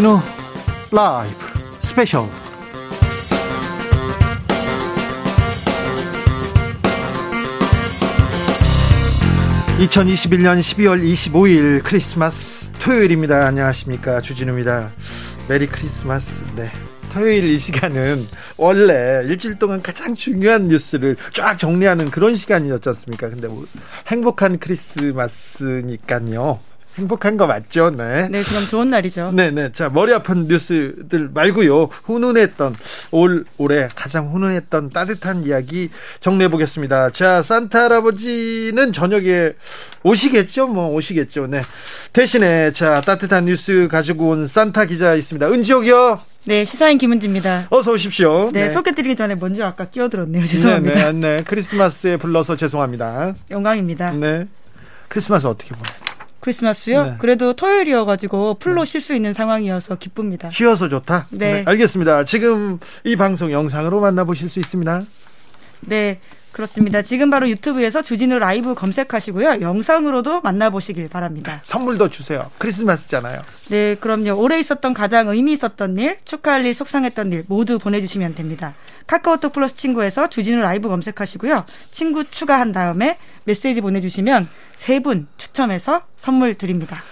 주진우 라이브 스페셜 2021년 12월 25일 크리스마스 토요일입니다. 안녕하십니까. 주진우입니다. Merry Christmas. 네. 토요일 이 시간은 원래 일주일 동안 가장 중요한 뉴스를 쫙 정리하는 그런 시간이었지 않습니까? 근데 뭐 행복한 크리스마스니까요. 행복한 거 맞죠? 네. 네, 그럼 좋은 날이죠. 네, 네. 자, 머리 아픈 뉴스들 말고요. 훈훈했던 올 올해 가장 훈훈했던 따뜻한 이야기 정리해 보겠습니다. 자, 산타 할아버지는 저녁에 오시겠죠? 뭐 오시겠죠. 네. 대신에 자, 따뜻한 뉴스 가지고 온 산타 기자 있습니다. 은지옥이요. 네, 시사인 김은지입니다. 어서 오십시오. 네, 네. 소개드리기 전에 먼저 아까 끼어들었네요. 죄송합니다. 네, 네, 네. 크리스마스에 불러서 죄송합니다. 영광입니다. 네. 크리스마스 어떻게 보나요? 크리스마스요? 네. 그래도 토요일이어가지고 풀로 네. 쉴수 있는 상황이어서 기쁩니다. 쉬어서 좋다? 네. 네. 알겠습니다. 지금 이 방송 영상으로 만나보실 수 있습니다. 네. 그렇습니다. 지금 바로 유튜브에서 주진우 라이브 검색하시고요. 영상으로도 만나보시길 바랍니다. 선물도 주세요. 크리스마스잖아요. 네, 그럼요. 올해 있었던 가장 의미 있었던 일, 축하할 일, 속상했던 일 모두 보내주시면 됩니다. 카카오톡 플러스 친구에서 주진우 라이브 검색하시고요. 친구 추가한 다음에 메시지 보내주시면 세 분 추첨해서 선물 드립니다.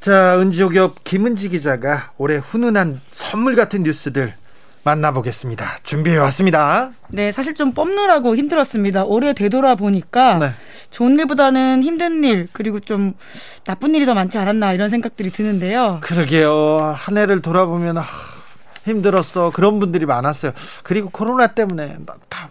자, 은지옥엽 김은지 기자가 올해 훈훈한 선물 같은 뉴스들 만나보겠습니다. 준비해 왔습니다. 네, 사실 좀 뽑느라고 힘들었습니다. 올해 되돌아 보니까 네. 좋은 일보다는 힘든 일 그리고 좀 나쁜 일이 더 많지 않았나 이런 생각들이 드는데요. 그러게요. 한 해를 돌아보면 아, 힘들었어 그런 분들이 많았어요. 그리고 코로나 때문에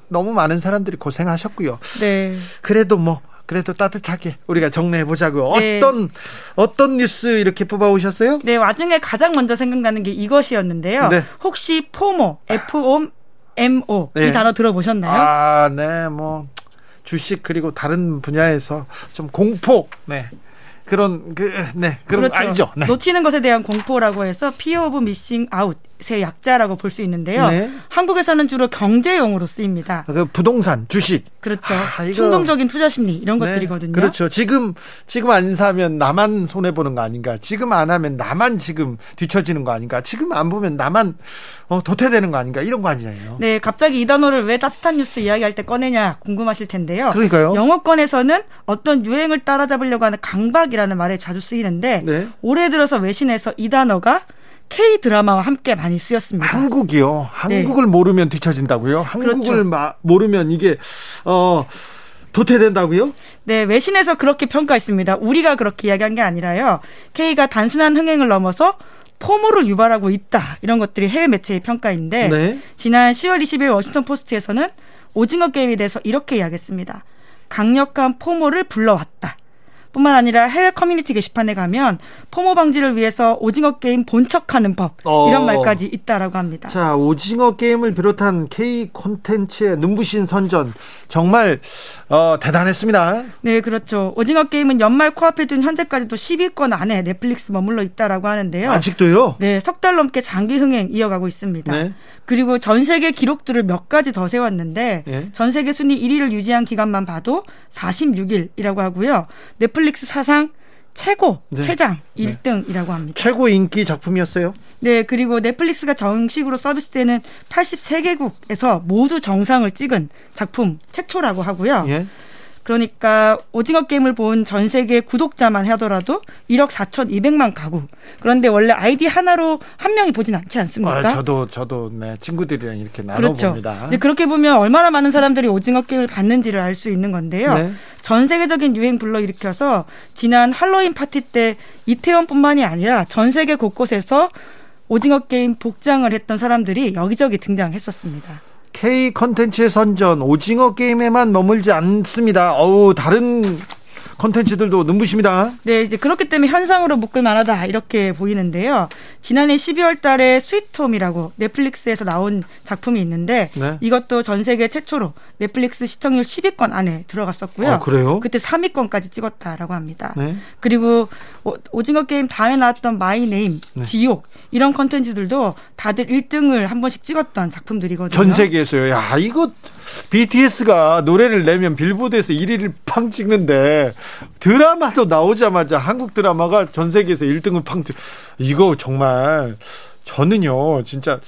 너무 많은 사람들이 고생하셨고요. 네. 그래도 뭐 그래도 따뜻하게 우리가 정리해 보자고요. 네. 어떤 어떤 뉴스 이렇게 뽑아 오셨어요? 네, 와중에 가장 먼저 생각나는 게 이것이었는데요. 네. 혹시 포모, F O M O 네. 이 단어 들어보셨나요? 아, 네, 뭐 주식 그리고 다른 분야에서 좀 공포, 네. 그런 그네 그런 그렇죠. 알죠. 네. 놓치는 것에 대한 공포라고 해서 fear of missing out 의 약자라고 볼 수 있는데요. 네. 한국에서는 주로 경제용으로 쓰입니다. 그 부동산, 주식. 그렇죠. 아, 이거... 충동적인 투자 심리 이런 네. 것들이거든요. 그렇죠. 지금 지금 안 사면 나만 손해 보는 거 아닌가? 지금 안 하면 나만 지금 뒤처지는 거 아닌가? 지금 안 보면 나만 어, 도태되는 거 아닌가? 이런 거 아니에요. 네, 갑자기 이 단어를 왜 따뜻한 뉴스 이야기할 때 꺼내냐 궁금하실 텐데요. 그러니까요. 영어권에서는 어떤 유행을 따라잡으려고 하는 강박이라는 말에 자주 쓰이는데 네. 올해 들어서 외신에서 이 단어가 K 드라마와 함께 많이 쓰였습니다. 한국이요. 한국을 네. 모르면 뒤처진다고요? 한국을 그렇죠. 마, 모르면 이게 어 도태된다고요? 네, 외신에서 그렇게 평가했습니다. 우리가 그렇게 이야기한 게 아니라요. K가 단순한 흥행을 넘어서 포모를 유발하고 있다. 이런 것들이 해외 매체의 평가인데 네. 지난 10월 20일 워싱턴 포스트에서는 오징어 게임에 대해서 이렇게 이야기했습니다. 강력한 포모를 불러왔다. 뿐만 아니라 해외 커뮤니티 게시판에 가면 FOMO 방지를 위해서 오징어 게임 본척하는 법 어. 이런 말까지 있다라고 합니다. 자, 오징어 게임을 비롯한 K 콘텐츠의 눈부신 선전 정말 어, 대단했습니다. 네, 그렇죠. 오징어 게임은 연말 코앞에 둔 현재까지도 10위권 안에 넷플릭스 머물러 있다라고 하는데요. 아직도요? 네, 석 달 넘게 장기 흥행 이어가고 있습니다. 네. 그리고 전 세계 기록들을 몇 가지 더 세웠는데 네. 전 세계 순위 1위를 유지한 기간만 봐도 46일이라고 하고요. 넷플릭스 사상 최고 네. 최장 1등이라고 합니다. 최고 인기 작품이었어요? 네, 그리고 넷플릭스가 정식으로 서비스되는 83개국에서 모두 정상을 찍은 작품 최초라고 하고요. 예. 그러니까 오징어 게임을 본 전 세계 구독자만 하더라도 1억 4,200만 가구. 그런데 원래 아이디 하나로 한 명이 보진 않지 않습니까? 아, 저도 저도 네, 친구들이랑 이렇게 나눠 그렇죠. 봅니다. 네, 그렇게 보면 얼마나 많은 사람들이 오징어 게임을 봤는지를 알 수 있는 건데요. 네. 전 세계적인 유행 불러일으켜서 지난 할로윈 파티 때 이태원뿐만이 아니라 전 세계 곳곳에서 오징어 게임 복장을 했던 사람들이 여기저기 등장했었습니다. K 컨텐츠의 선전 오징어 게임에만 머물지 않습니다. 어우 다른 컨텐츠들도 눈부십니다. 네, 이제 그렇기 때문에 현상으로 묶을 만하다 이렇게 보이는데요. 지난해 12월 달에 Sweet Home이라고 넷플릭스에서 나온 작품이 있는데 네. 이것도 전 세계 최초로 넷플릭스 시청률 10위권 안에 들어갔었고요. 아, 그래요? 그때 3위권까지 찍었다라고 합니다. 네. 그리고 오징어 게임 다음에 나왔던 My Name, 네. 지옥 이런 컨텐츠들도 다들 1등을 한 번씩 찍었던 작품들이거든요. 전 세계에서요. 야, 이거 BTS가 노래를 내면 빌보드에서 1위를 팡 찍는데 드라마도 나오자마자 한국 드라마가 전 세계에서 1등을 팡 찍. 이거 정말 저는요 진짜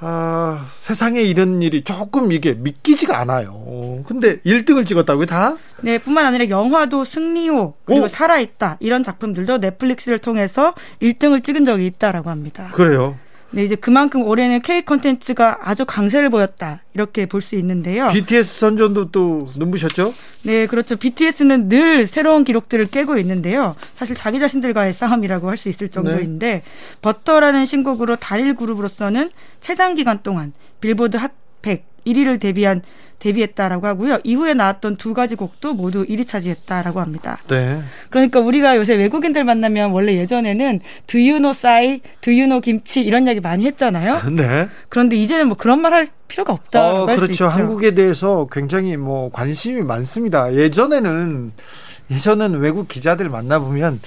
아, 세상에 이런 일이 조금 이게 믿기지가 않아요. 근데 1등을 찍었다고요, 다? 네, 뿐만 아니라 영화도 승리호, 그리고 오? 살아있다, 이런 작품들도 넷플릭스를 통해서 1등을 찍은 적이 있다라고 합니다. 그래요? 네, 이제 그만큼 올해는 K 콘텐츠가 아주 강세를 보였다. 이렇게 볼 수 있는데요. BTS 선전도 또 눈부셨죠? 네, 그렇죠. BTS는 늘 새로운 기록들을 깨고 있는데요. 사실 자기 자신들과의 싸움이라고 할 수 있을 정도인데 네. 버터라는 신곡으로 단일 그룹으로서는 최장 기간 동안 빌보드 핫 100 1위를 데뷔한 데뷔했다라고 하고요. 이후에 나왔던 두 가지 곡도 모두 1위 차지했다라고 합니다. 네. 그러니까 우리가 요새 외국인들 만나면 원래 예전에는 Do you know 싸이, Do you know 김치 이런 이야기 많이 했잖아요. 네. 그런데 이제는 뭐 그런 말 할 필요가 없다. 어, 그렇죠. 한국에 대해서 굉장히 뭐 관심이 많습니다. 예전에는 예전은 외국 기자들 만나보면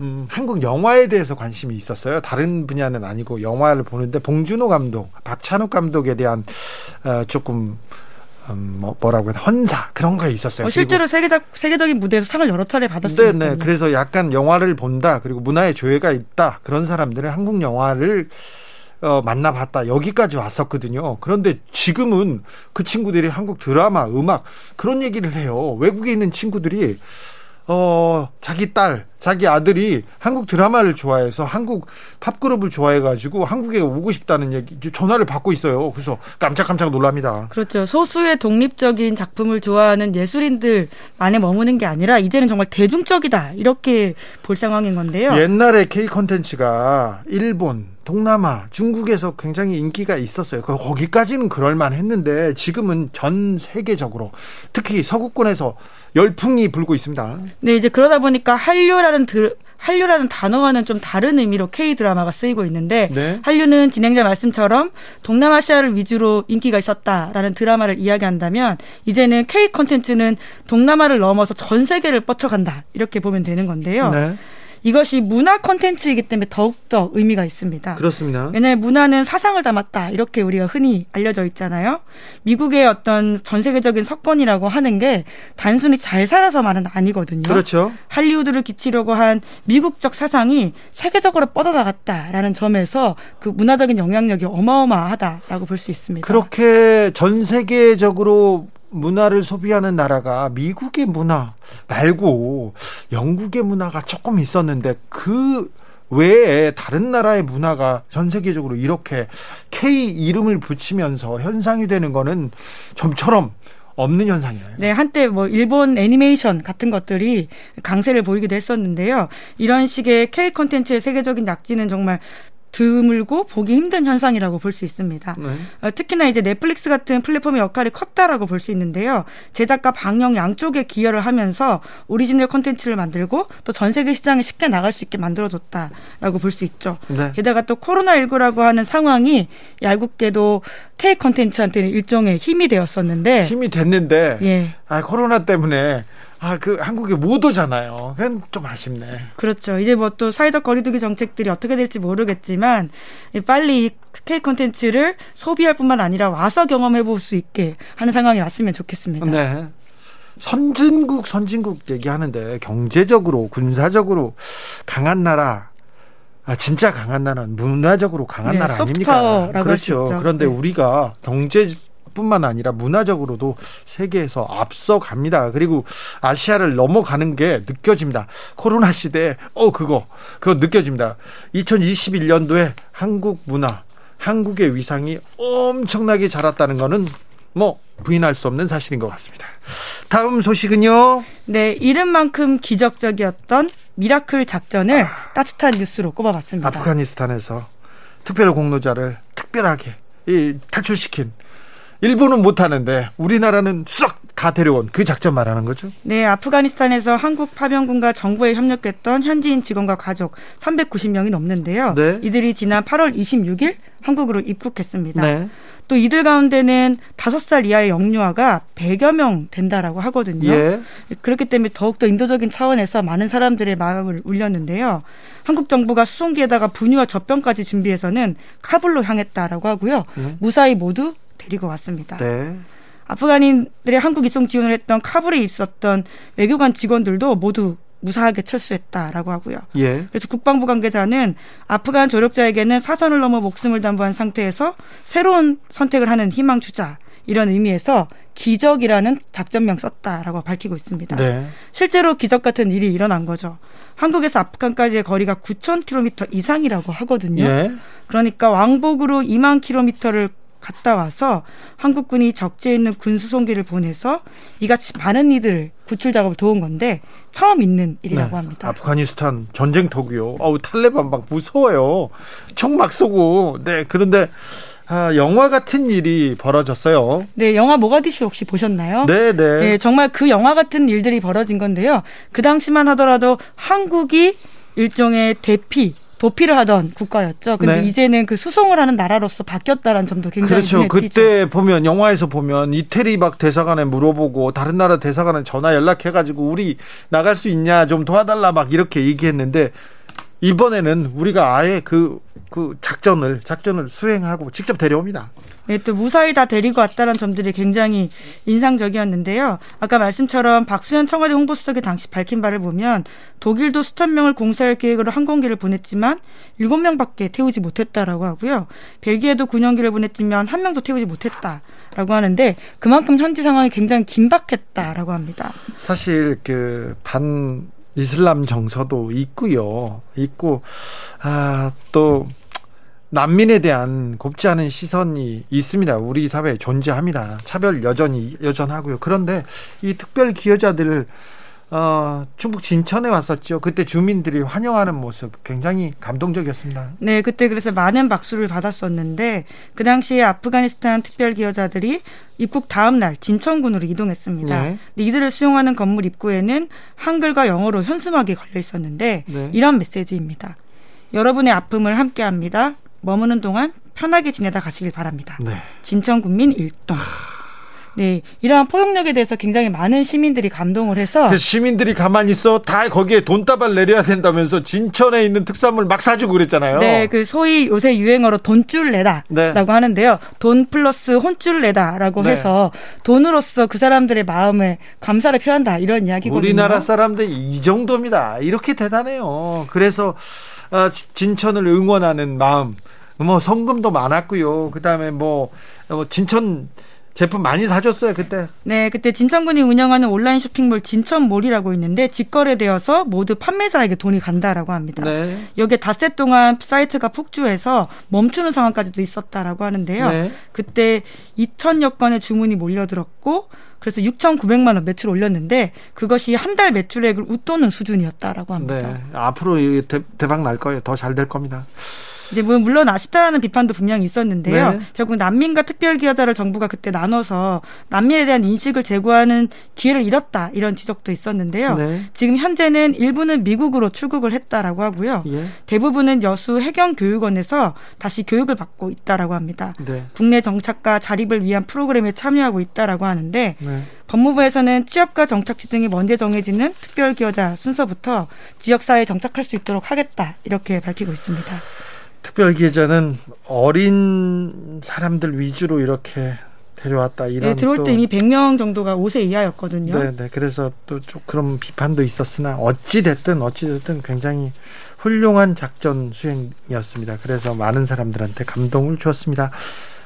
음, 한국 영화에 대해서 관심이 있었어요. 다른 분야는 아니고 영화를 보는데 봉준호 감독, 박찬욱 감독에 대한 어, 조금 음, 뭐, 뭐라고 해야 헌사 그런 거 있었어요. 어, 실제로 세계적 세계적인 무대에서 상을 여러 차례 받았어요. 네, 네. 그래서 약간 영화를 본다 그리고 문화의 조예가 있다 그런 사람들은 한국 영화를 어, 만나봤다 여기까지 왔었거든요. 그런데 지금은 그 친구들이 한국 드라마, 음악 그런 얘기를 해요. 외국에 있는 친구들이 어, 자기 딸, 자기 아들이 한국 드라마를 좋아해서 한국 팝그룹을 좋아해가지고 한국에 오고 싶다는 얘기, 전화를 받고 있어요. 그래서 깜짝깜짝 놀랍니다. 그렇죠. 소수의 독립적인 작품을 좋아하는 예술인들 안에 머무는 게 아니라 이제는 정말 대중적이다. 이렇게 볼 상황인 건데요. 옛날에 K 컨텐츠가 일본, 동남아, 중국에서 굉장히 인기가 있었어요. 그 거기까지는 그럴만 했는데 지금은 전 세계적으로 특히 서구권에서 열풍이 불고 있습니다. 네, 이제 그러다 보니까 한류라는 드, 한류라는 단어와는 좀 다른 의미로 K 드라마가 쓰이고 있는데 네. 한류는 진행자 말씀처럼 동남아시아를 위주로 인기가 있었다라는 드라마를 이야기한다면 이제는 K 콘텐츠는 동남아를 넘어서 전 세계를 뻗쳐간다 이렇게 보면 되는 건데요. 네. 이것이 문화 콘텐츠이기 때문에 더욱더 의미가 있습니다. 그렇습니다. 왜냐하면 문화는 사상을 담았다. 이렇게 우리가 흔히 알려져 있잖아요. 미국의 어떤 전 세계적인 석권이라고 하는 게 단순히 잘 살아서만은 아니거든요. 그렇죠. 할리우드를 기치려고 한 미국적 사상이 세계적으로 뻗어나갔다라는 점에서 그 문화적인 영향력이 어마어마하다라고 볼 수 있습니다. 그렇게 전 세계적으로 문화를 소비하는 나라가 미국의 문화 말고 영국의 문화가 조금 있었는데 그 외에 다른 나라의 문화가 전 세계적으로 이렇게 K 이름을 붙이면서 현상이 되는 거는 좀처럼 없는 현상이에요. 네, 한때 뭐 일본 애니메이션 같은 것들이 강세를 보이기도 했었는데요. 이런 식의 K 콘텐츠의 세계적인 약진은 정말 드물고 보기 힘든 현상이라고 볼 수 있습니다. 네. 어, 특히나 이제 넷플릭스 같은 플랫폼의 역할이 컸다라고 볼 수 있는데요. 제작과 방영 양쪽에 기여를 하면서 오리지널 콘텐츠를 만들고 또 전 세계 시장에 쉽게 나갈 수 있게 만들어줬다라고 볼 수 있죠. 네. 게다가 또 코로나19라고 하는 상황이 얄궂게도 K 콘텐츠한테는 일종의 힘이 되었었는데 힘이 됐는데 예. 아 코로나 때문에 아, 그 한국에 못 오잖아요. 그건 좀 아쉽네. 그렇죠. 이제 뭐 또 사회적 거리두기 정책들이 어떻게 될지 모르겠지만 빨리 K 콘텐츠를 소비할 뿐만 아니라 와서 경험해 볼 수 있게 하는 상황이 왔으면 좋겠습니다. 네. 선진국 선진국 얘기하는데 경제적으로 군사적으로 강한 나라 아, 진짜 강한 나라는 문화적으로 강한 네, 나라 아닙니까? 그렇죠. 그런데 네. 우리가 경제 뿐만 아니라 문화적으로도 세계에서 앞서갑니다. 그리고 아시아를 넘어가는 게 느껴집니다. 코로나 시대에 어 그거 그거 느껴집니다. 2021년도에 한국 문화, 한국의 위상이 엄청나게 자랐다는 거는 뭐 부인할 수 없는 사실인 것 같습니다. 다음 소식은요. 네, 이름만큼 기적적이었던 미라클 작전을 아, 따뜻한 뉴스로 꼽아봤습니다. 아프가니스탄에서 특별 공로자를 특별하게 탈출시킨 일본은 못하는데 우리나라는 쏙 다 데려온 그 작전 말하는 거죠? 네, 아프가니스탄에서 한국 파병군과 정부에 협력했던 현지인 직원과 가족 390명이 넘는데요. 네. 이들이 지난 8월 26일 한국으로 입국했습니다. 네. 또 이들 가운데는 5살 이하의 영유아가 100여 명 된다라고 하거든요. 예. 그렇기 때문에 더욱더 인도적인 차원에서 많은 사람들의 마음을 울렸는데요. 한국 정부가 수송기에다가 분유와 젖병까지 준비해서는 카불로 향했다라고 하고요. 음. 무사히 모두 데리고 왔습니다. 네. 아프가닌들의 한국 이송 지원을 했던 카불에 있었던 외교관 직원들도 모두 무사하게 철수했다라고 하고요. 예. 그래서 국방부 관계자는 아프간 조력자에게는 사선을 넘어 목숨을 담보한 상태에서 새로운 선택을 하는 희망 주자 이런 의미에서 기적이라는 작전명 썼다라고 밝히고 있습니다. 네. 실제로 기적 같은 일이 일어난 거죠. 한국에서 아프간까지의 거리가 9,000km 이상이라고 하거든요. 예. 그러니까 왕복으로 2만 킬로미터를 갔다 와서 한국군이 적재에 있는 군수송기를 보내서 이같이 많은 이들을 구출 작업을 도운 건데 처음 있는 일이라고 네. 합니다. 아프가니스탄 전쟁터고요. 어우 탈레반 막 무서워요. 총 막 쏘고. 네 그런데 아, 영화 같은 일이 벌어졌어요. 네, 영화 모가디슈 혹시 보셨나요? 네, 네. 네, 정말 그 영화 같은 일들이 벌어진 건데요. 그 당시만 하더라도 한국이 일종의 대피 도피를 하던 국가였죠. 근데 네. 이제는 그 수송을 하는 나라로서 바뀌었다는 점도 굉장히 그렇죠. 그때 보면 영화에서 보면 이태리 막 대사관에 물어보고 다른 나라 대사관에 전화 연락해 가지고 우리 나갈 수 있냐 좀 도와달라 막 이렇게 얘기했는데 이번에는 우리가 아예 그, 그 작전을, 작전을 수행하고 직접 데려옵니다. 네, 또 무사히 다 데리고 왔다는 점들이 굉장히 인상적이었는데요. 아까 말씀처럼 박수현 청와대 홍보수석이 당시 밝힌 바를 보면 독일도 수천 명을 공사할 계획으로 항공기를 보냈지만 일곱 명밖에 태우지 못했다라고 하고요. 벨기에도 군용기를 보냈지만 한 명도 태우지 못했다라고 하는데 그만큼 현지 상황이 굉장히 긴박했다라고 합니다. 사실 그 반 이슬람 정서도 있고요. 있고 아, 또 난민에 대한 곱지 않은 시선이 있습니다. 우리 사회에 존재합니다. 차별 여전히 여전하고요. 그런데 이 특별 기여자들을 어, 충북 진천에 왔었죠. 그때 주민들이 환영하는 모습 굉장히 감동적이었습니다. 네, 그때 그래서 많은 박수를 받았었는데 그 당시에 아프가니스탄 특별 기여자들이 입국 다음 날 진천군으로 이동했습니다. 네. 이들을 수용하는 건물 입구에는 한글과 영어로 현수막이 걸려 있었는데 네. 이런 메시지입니다. 여러분의 아픔을 함께합니다. 머무는 동안 편하게 지내다 가시길 바랍니다. 네. 진천군민 일동. 네, 이러한 포용력에 대해서 굉장히 많은 시민들이 감동을 해서 시민들이 가만히 있어 다 거기에 돈다발 내려야 된다면서 진천에 있는 특산물 막 사주고 그랬잖아요. 네, 그 소위 요새 유행어로 돈줄 내다라고 네. 하는데요. 돈 플러스 혼줄 내다라고 네. 해서 돈으로서 그 사람들의 마음을 감사를 표한다 이런 이야기거든요. 우리나라 사람들 이 정도입니다. 이렇게 대단해요. 그래서 어, 진천을 응원하는 마음. 뭐 성금도 많았고요. 그다음에 뭐, 뭐 진천 제품 많이 사줬어요 그때. 네, 그때 진천군이 운영하는 온라인 쇼핑몰 진천몰이라고 있는데 직거래되어서 모두 판매자에게 돈이 간다라고 합니다. 네. 여기에 닷새 동안 사이트가 폭주해서 멈추는 상황까지도 있었다라고 하는데요. 네. 그때 2천여 건의 주문이 몰려들었고 그래서 6,900만 원 매출 올렸는데 그것이 한 달 매출액을 웃도는 수준이었다라고 합니다. 네, 앞으로 대박 날 거예요. 더 잘 될 겁니다. 이제 뭐 물론 아쉽다는 비판도 분명히 있었는데요. 네. 결국 난민과 특별기여자를 정부가 그때 나눠서 난민에 대한 인식을 제고하는 기회를 잃었다 이런 지적도 있었는데요. 네. 지금 현재는 일부는 미국으로 출국을 했다라고 하고요. 예. 대부분은 여수 해경 교육원에서 다시 교육을 받고 있다라고 합니다. 네. 국내 정착과 자립을 위한 프로그램에 참여하고 있다라고 하는데 네. 법무부에서는 취업과 정착지 등이 먼저 정해지는 특별기여자 순서부터 지역사회에 정착할 수 있도록 하겠다 이렇게 밝히고 있습니다. 특별기자는 어린 사람들 위주로 이렇게 데려왔다 이런 네, 들어올 때 이미 100명 정도가 5세 이하였거든요. 네, 네. 그래서 또 좀 그런 비판도 있었으나 어찌 됐든 어찌 됐든 굉장히 훌륭한 작전 수행이었습니다. 그래서 많은 사람들한테 감동을 주었습니다.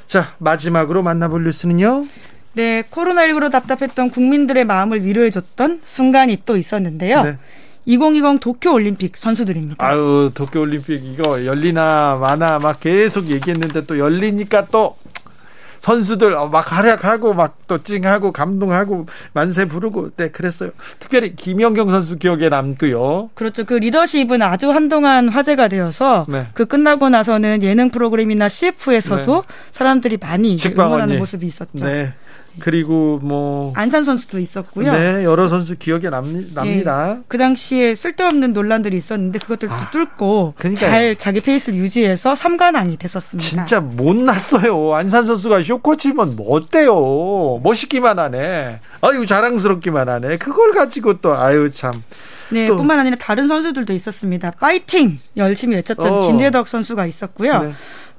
자, 마지막으로 만나볼 뉴스는요. 네, 코로나19로 답답했던 국민들의 마음을 위로해줬던 순간이 또 있었는데요. 네. 2020 도쿄 올림픽 선수들입니다. 아유, 도쿄 올림픽 이거 열리나 마나 막 계속 얘기했는데 또 열리니까 또 선수들 막 활약하고 막 또 찡하고 감동하고 만세 부르고 네 그랬어요. 특별히 김연경 선수 기억에 남고요. 그렇죠. 그 리더십은 아주 한동안 화제가 되어서 네. 그 끝나고 나서는 예능 프로그램이나 CF에서도 네. 사람들이 많이 응원하는 모습이 있었죠. 네. 그리고 뭐 안산 선수도 있었고요. 네, 여러 선수 기억에 남, 납니다. 예, 그 당시에 쓸데없는 논란들이 있었는데 그것들 아, 뚫고 그러니까요. 잘 자기 페이스를 유지해서 3관왕이 됐었습니다. 진짜 못 났어요. 안산 선수가 쇼코치면 뭐 어때요? 멋있기만 하네. 아유 자랑스럽기만 하네. 그걸 가지고 또 아유 참. 네, 또. 뿐만 아니라 다른 선수들도 있었습니다. 파이팅 열심히 외쳤던 어. 김대덕 선수가 있었고요. 네.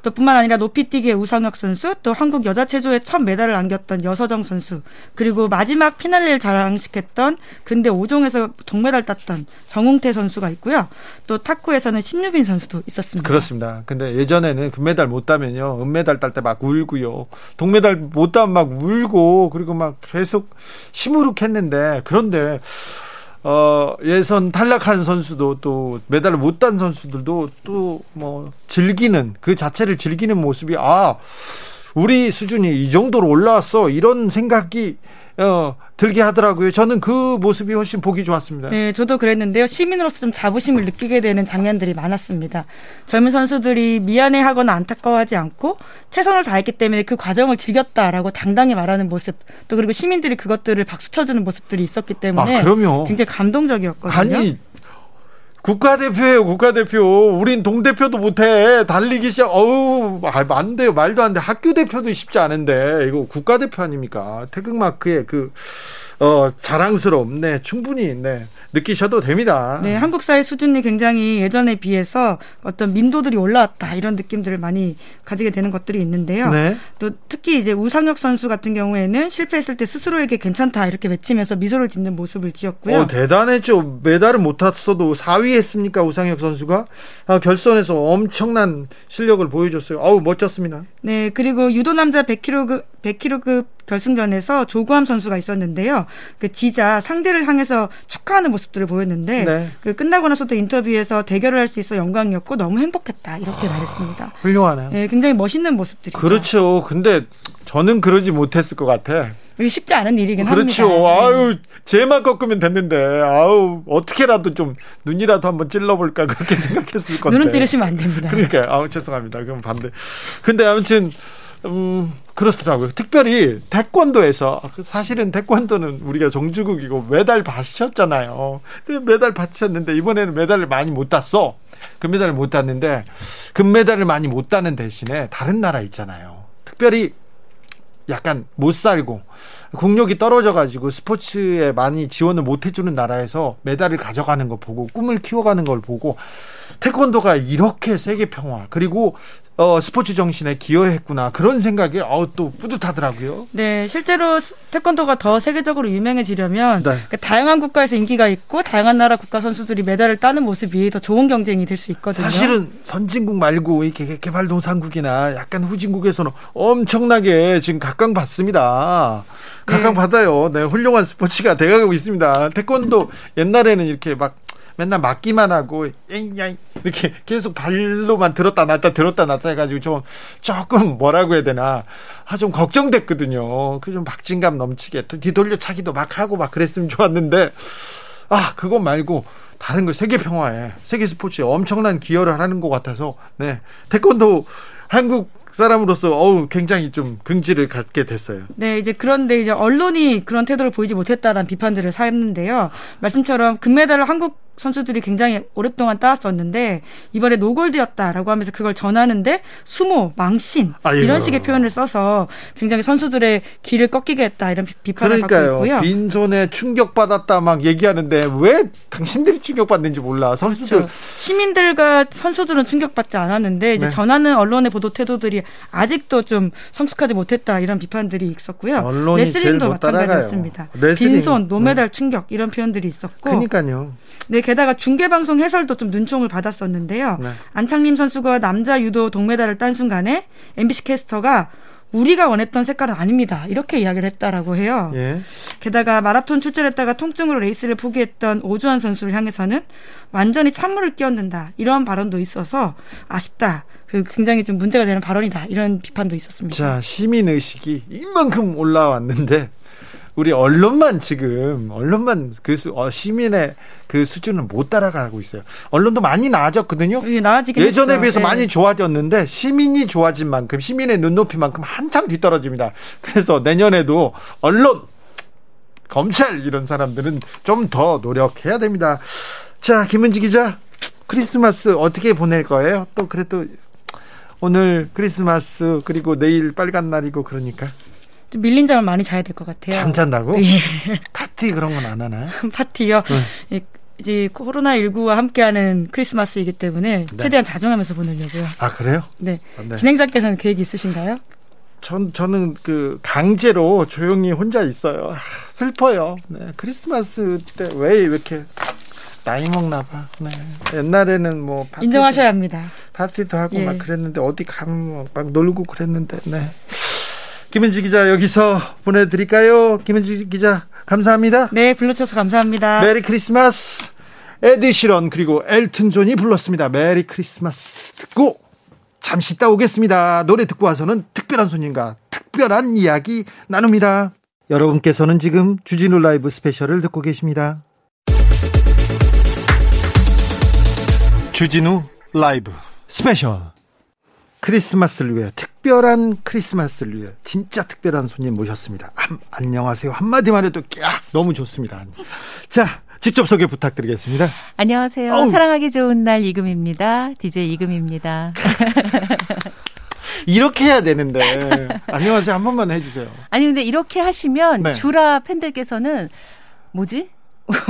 또 뿐만 아니라 높이뛰기의 우상혁 선수, 또 한국 여자 체조의 첫 메달을 안겼던 여 서정 선수, 그리고 마지막 피날레를 자랑시켰던 근대 5종에서 동메달 땄던 정웅태 선수가 있고요. 또 탁구에서는 신유빈 선수도 있었습니다. 그렇습니다. 근데 예전에는 금메달 못 따면요. 은메달 딸 때 막 울고요. 동메달 못 따면 막 울고 그리고 막 계속 시무룩했는데 그런데 어, 예선 탈락한 선수도 또 메달을 못 딴 선수들도 또 뭐 즐기는 그 자체를 즐기는 모습이 아, 우리 수준이 이 정도로 올라왔어. 이런 생각이 어, 들게 하더라고요. 저는 그 모습이 훨씬 보기 좋았습니다. 네, 저도 그랬는데요. 시민으로서 좀 자부심을 느끼게 되는 장면들이 많았습니다. 젊은 선수들이 미안해하거나 안타까워하지 않고 최선을 다했기 때문에 그 과정을 즐겼다라고 당당히 말하는 모습, 또 그리고 시민들이 그것들을 박수 쳐주는 모습들이 있었기 때문에 아, 그럼요. 굉장히 감동적이었거든요. 아니 국가대표예요, 국가대표. 우린 동대표도 못해. 달리기 시작, 어우, 아, 안 돼요. 말도 안 돼. 학교 대표도 쉽지 않은데, 이거 국가대표 아닙니까? 태극마크의 그, 어, 자랑스러움, 네, 충분히, 네, 느끼셔도 됩니다. 네, 한국 사회 수준이 굉장히 예전에 비해서 어떤 민도들이 올라왔다, 이런 느낌들을 많이 가지게 되는 것들이 있는데요. 네. 또 특히 이제 우상혁 선수 같은 경우에는 실패했을 때 스스로에게 괜찮다, 이렇게 외치면서 미소를 짓는 모습을 지었고요. 어, 대단했죠. 메달을 못 탔어도 4위 했습니까, 우상혁 선수가? 아, 결선에서 엄청난 실력을 보여줬어요. 아우, 멋졌습니다. 네, 그리고 유도 남자 100kg, 100kg급 결승전에서 조구함 선수가 있었는데요. 그 지자 상대를 향해서 축하하는 모습들을 보였는데 네. 그 끝나고 나서도 인터뷰에서 대결을 할 수 있어 영광이었고 너무 행복했다 이렇게 아, 말했습니다. 훌륭하네요. 네, 굉장히 멋있는 모습들이죠. 그렇죠. 근데 저는 그러지 못했을 것 같아. 쉽지 않은 일이긴 그렇죠. 합니다. 그렇죠. 아유, 제만 꺾으면 됐는데, 아우, 어떻게라도 좀 눈이라도 한번 찔러볼까 그렇게 생각했을 건데. 눈은 찌르시면 안 됩니다. 그러니까, 아우, 죄송합니다. 그럼 반대. 근데 아무튼, 음, 그렇더라고요. 특별히 태권도에서 사실은 태권도는 우리가 종주국이고 메달 받으셨잖아요. 메달 받으셨는데 이번에는 메달을 많이 못 땄어. 금메달을 못 땄는데 금메달을 많이 못 따는 대신에 다른 나라 있잖아요. 특별히 약간 못 살고 국력이 떨어져 가지고 스포츠에 많이 지원을 못 해주는 나라에서 메달을 가져가는 거 보고 꿈을 키워가는 걸 보고 태권도가 이렇게 세계 평화 그리고 어, 스포츠 정신에 기여했구나 그런 생각이 어, 또 뿌듯하더라고요. 네, 실제로 태권도가 더 세계적으로 유명해지려면 네. 그러니까 다양한 국가에서 인기가 있고 다양한 나라 국가 선수들이 메달을 따는 모습이 더 좋은 경쟁이 될 수 있거든요. 사실은 선진국 말고 이렇게 개발도상국이나 약간 후진국에서는 엄청나게 지금 각광받습니다. 각광받아요. 네, 훌륭한 스포츠가 돼가고 있습니다. 태권도 옛날에는 이렇게 막 맨날 맞기만 하고 에이야 이렇게 계속 발로만 들었다 놨다 들었다 놨다 해가지고 좀 조금 뭐라고 해야 되나 아 좀 걱정됐거든요. 그 좀 박진감 넘치게 뒤돌려 차기도 막 하고 막 그랬으면 좋았는데 아 그거 말고 다른 거 세계 평화에 세계 스포츠에 엄청난 기여를 하는 것 같아서 네 태권도 한국 사람으로서 어우 굉장히 좀 긍지를 갖게 됐어요. 네, 이제 그런데 이제 언론이 그런 태도를 보이지 못했다라는 비판들을 샀는데요. 말씀처럼 금메달을 한국 선수들이 굉장히 오랫동안 따왔었는데 이번에 노골드였다라고 하면서 그걸 전하는데 수모, 망신 아이고. 이런 식의 표현을 써서 굉장히 선수들의 길을 꺾이게 했다 이런 비판을 그러니까요. 받고 있고요. 빈손에 충격받았다 막 얘기하는데 왜 당신들이 충격받는지 몰라. 선수들 그렇죠. 시민들과 선수들은 충격받지 않았는데 이제 네. 전하는 언론의 보도 태도들이 아직도 좀 성숙하지 못했다 이런 비판들이 있었고요. 레슬링도 마찬가지였습니다. 레슬링. 빈손, 노메달 네. 충격 이런 표현들이 있었고. 그러니까요. 네, 게다가 중계방송 해설도 좀 눈총을 받았었는데요. 네. 안창림 선수가 남자 유도 동메달을 딴 순간에 MBC 캐스터가 우리가 원했던 색깔은 아닙니다. 이렇게 이야기를 했다라고 해요. 예. 게다가 마라톤 출전했다가 통증으로 레이스를 포기했던 오주한 선수를 향해서는 완전히 찬물을 끼얹는다. 이런 발언도 있어서 아쉽다. 그 굉장히 좀 문제가 되는 발언이다. 이런 비판도 있었습니다. 자, 시민 의식이 이만큼 올라왔는데 우리 언론만 지금 언론만 그 수, 어, 시민의 그 수준을 못 따라가고 있어요. 언론도 많이 나아졌거든요. 예, 예전에 했죠. 비해서 네. 많이 좋아졌는데 시민이 좋아진 만큼 시민의 눈높이만큼 한참 뒤떨어집니다. 그래서 내년에도 언론 검찰 이런 사람들은 좀 더 노력해야 됩니다. 자, 김은지 기자, 크리스마스 어떻게 보낼 거예요? 또 그래도 오늘 크리스마스 그리고 내일 빨간 날이고 그러니까 좀 밀린 잠을 많이 자야 될 것 같아요. 잠 잔다고? 예. 파티 그런 건 안 하나요? 파티요? 네. 이제 코로나19와 함께하는 크리스마스이기 때문에 네. 최대한 자중하면서 보내려고요. 아, 그래요? 네. 아, 네. 진행자께서는 계획이 있으신가요? 전, 저는 그 강제로 조용히 혼자 있어요. 아, 슬퍼요. 네. 크리스마스 때 왜 이렇게 나이 먹나 봐. 네. 옛날에는 뭐 파티도, 인정하셔야 합니다. 파티도 하고 예. 막 그랬는데 어디 가면 막 놀고 그랬는데. 네. 김은지 기자 여기서 보내드릴까요? 김은지 기자 감사합니다. 네, 불러주셔서 감사합니다. Merry Christmas. 에드 시런 그리고 엘튼 존이 불렀습니다. Merry Christmas 듣고 잠시 있다 오겠습니다. 노래 듣고 와서는 특별한 손님과 특별한 이야기 나눕니다. 여러분께서는 지금 주진우 라이브 스페셜을 듣고 계십니다. 주진우 라이브 스페셜 크리스마스를 위해 특별한 크리스마스를 위해 진짜 특별한 손님 모셨습니다. 한, 안녕하세요. 한마디만 해도 깍 너무 좋습니다. 자, 직접 소개 부탁드리겠습니다. 안녕하세요. 어우. 사랑하기 좋은 날 이금희입니다. DJ 이금희입니다. 이렇게 해야 되는데 안녕하세요 한 번만 해주세요. 아니 근데 이렇게 하시면 네. 주라 팬들께서는 뭐지?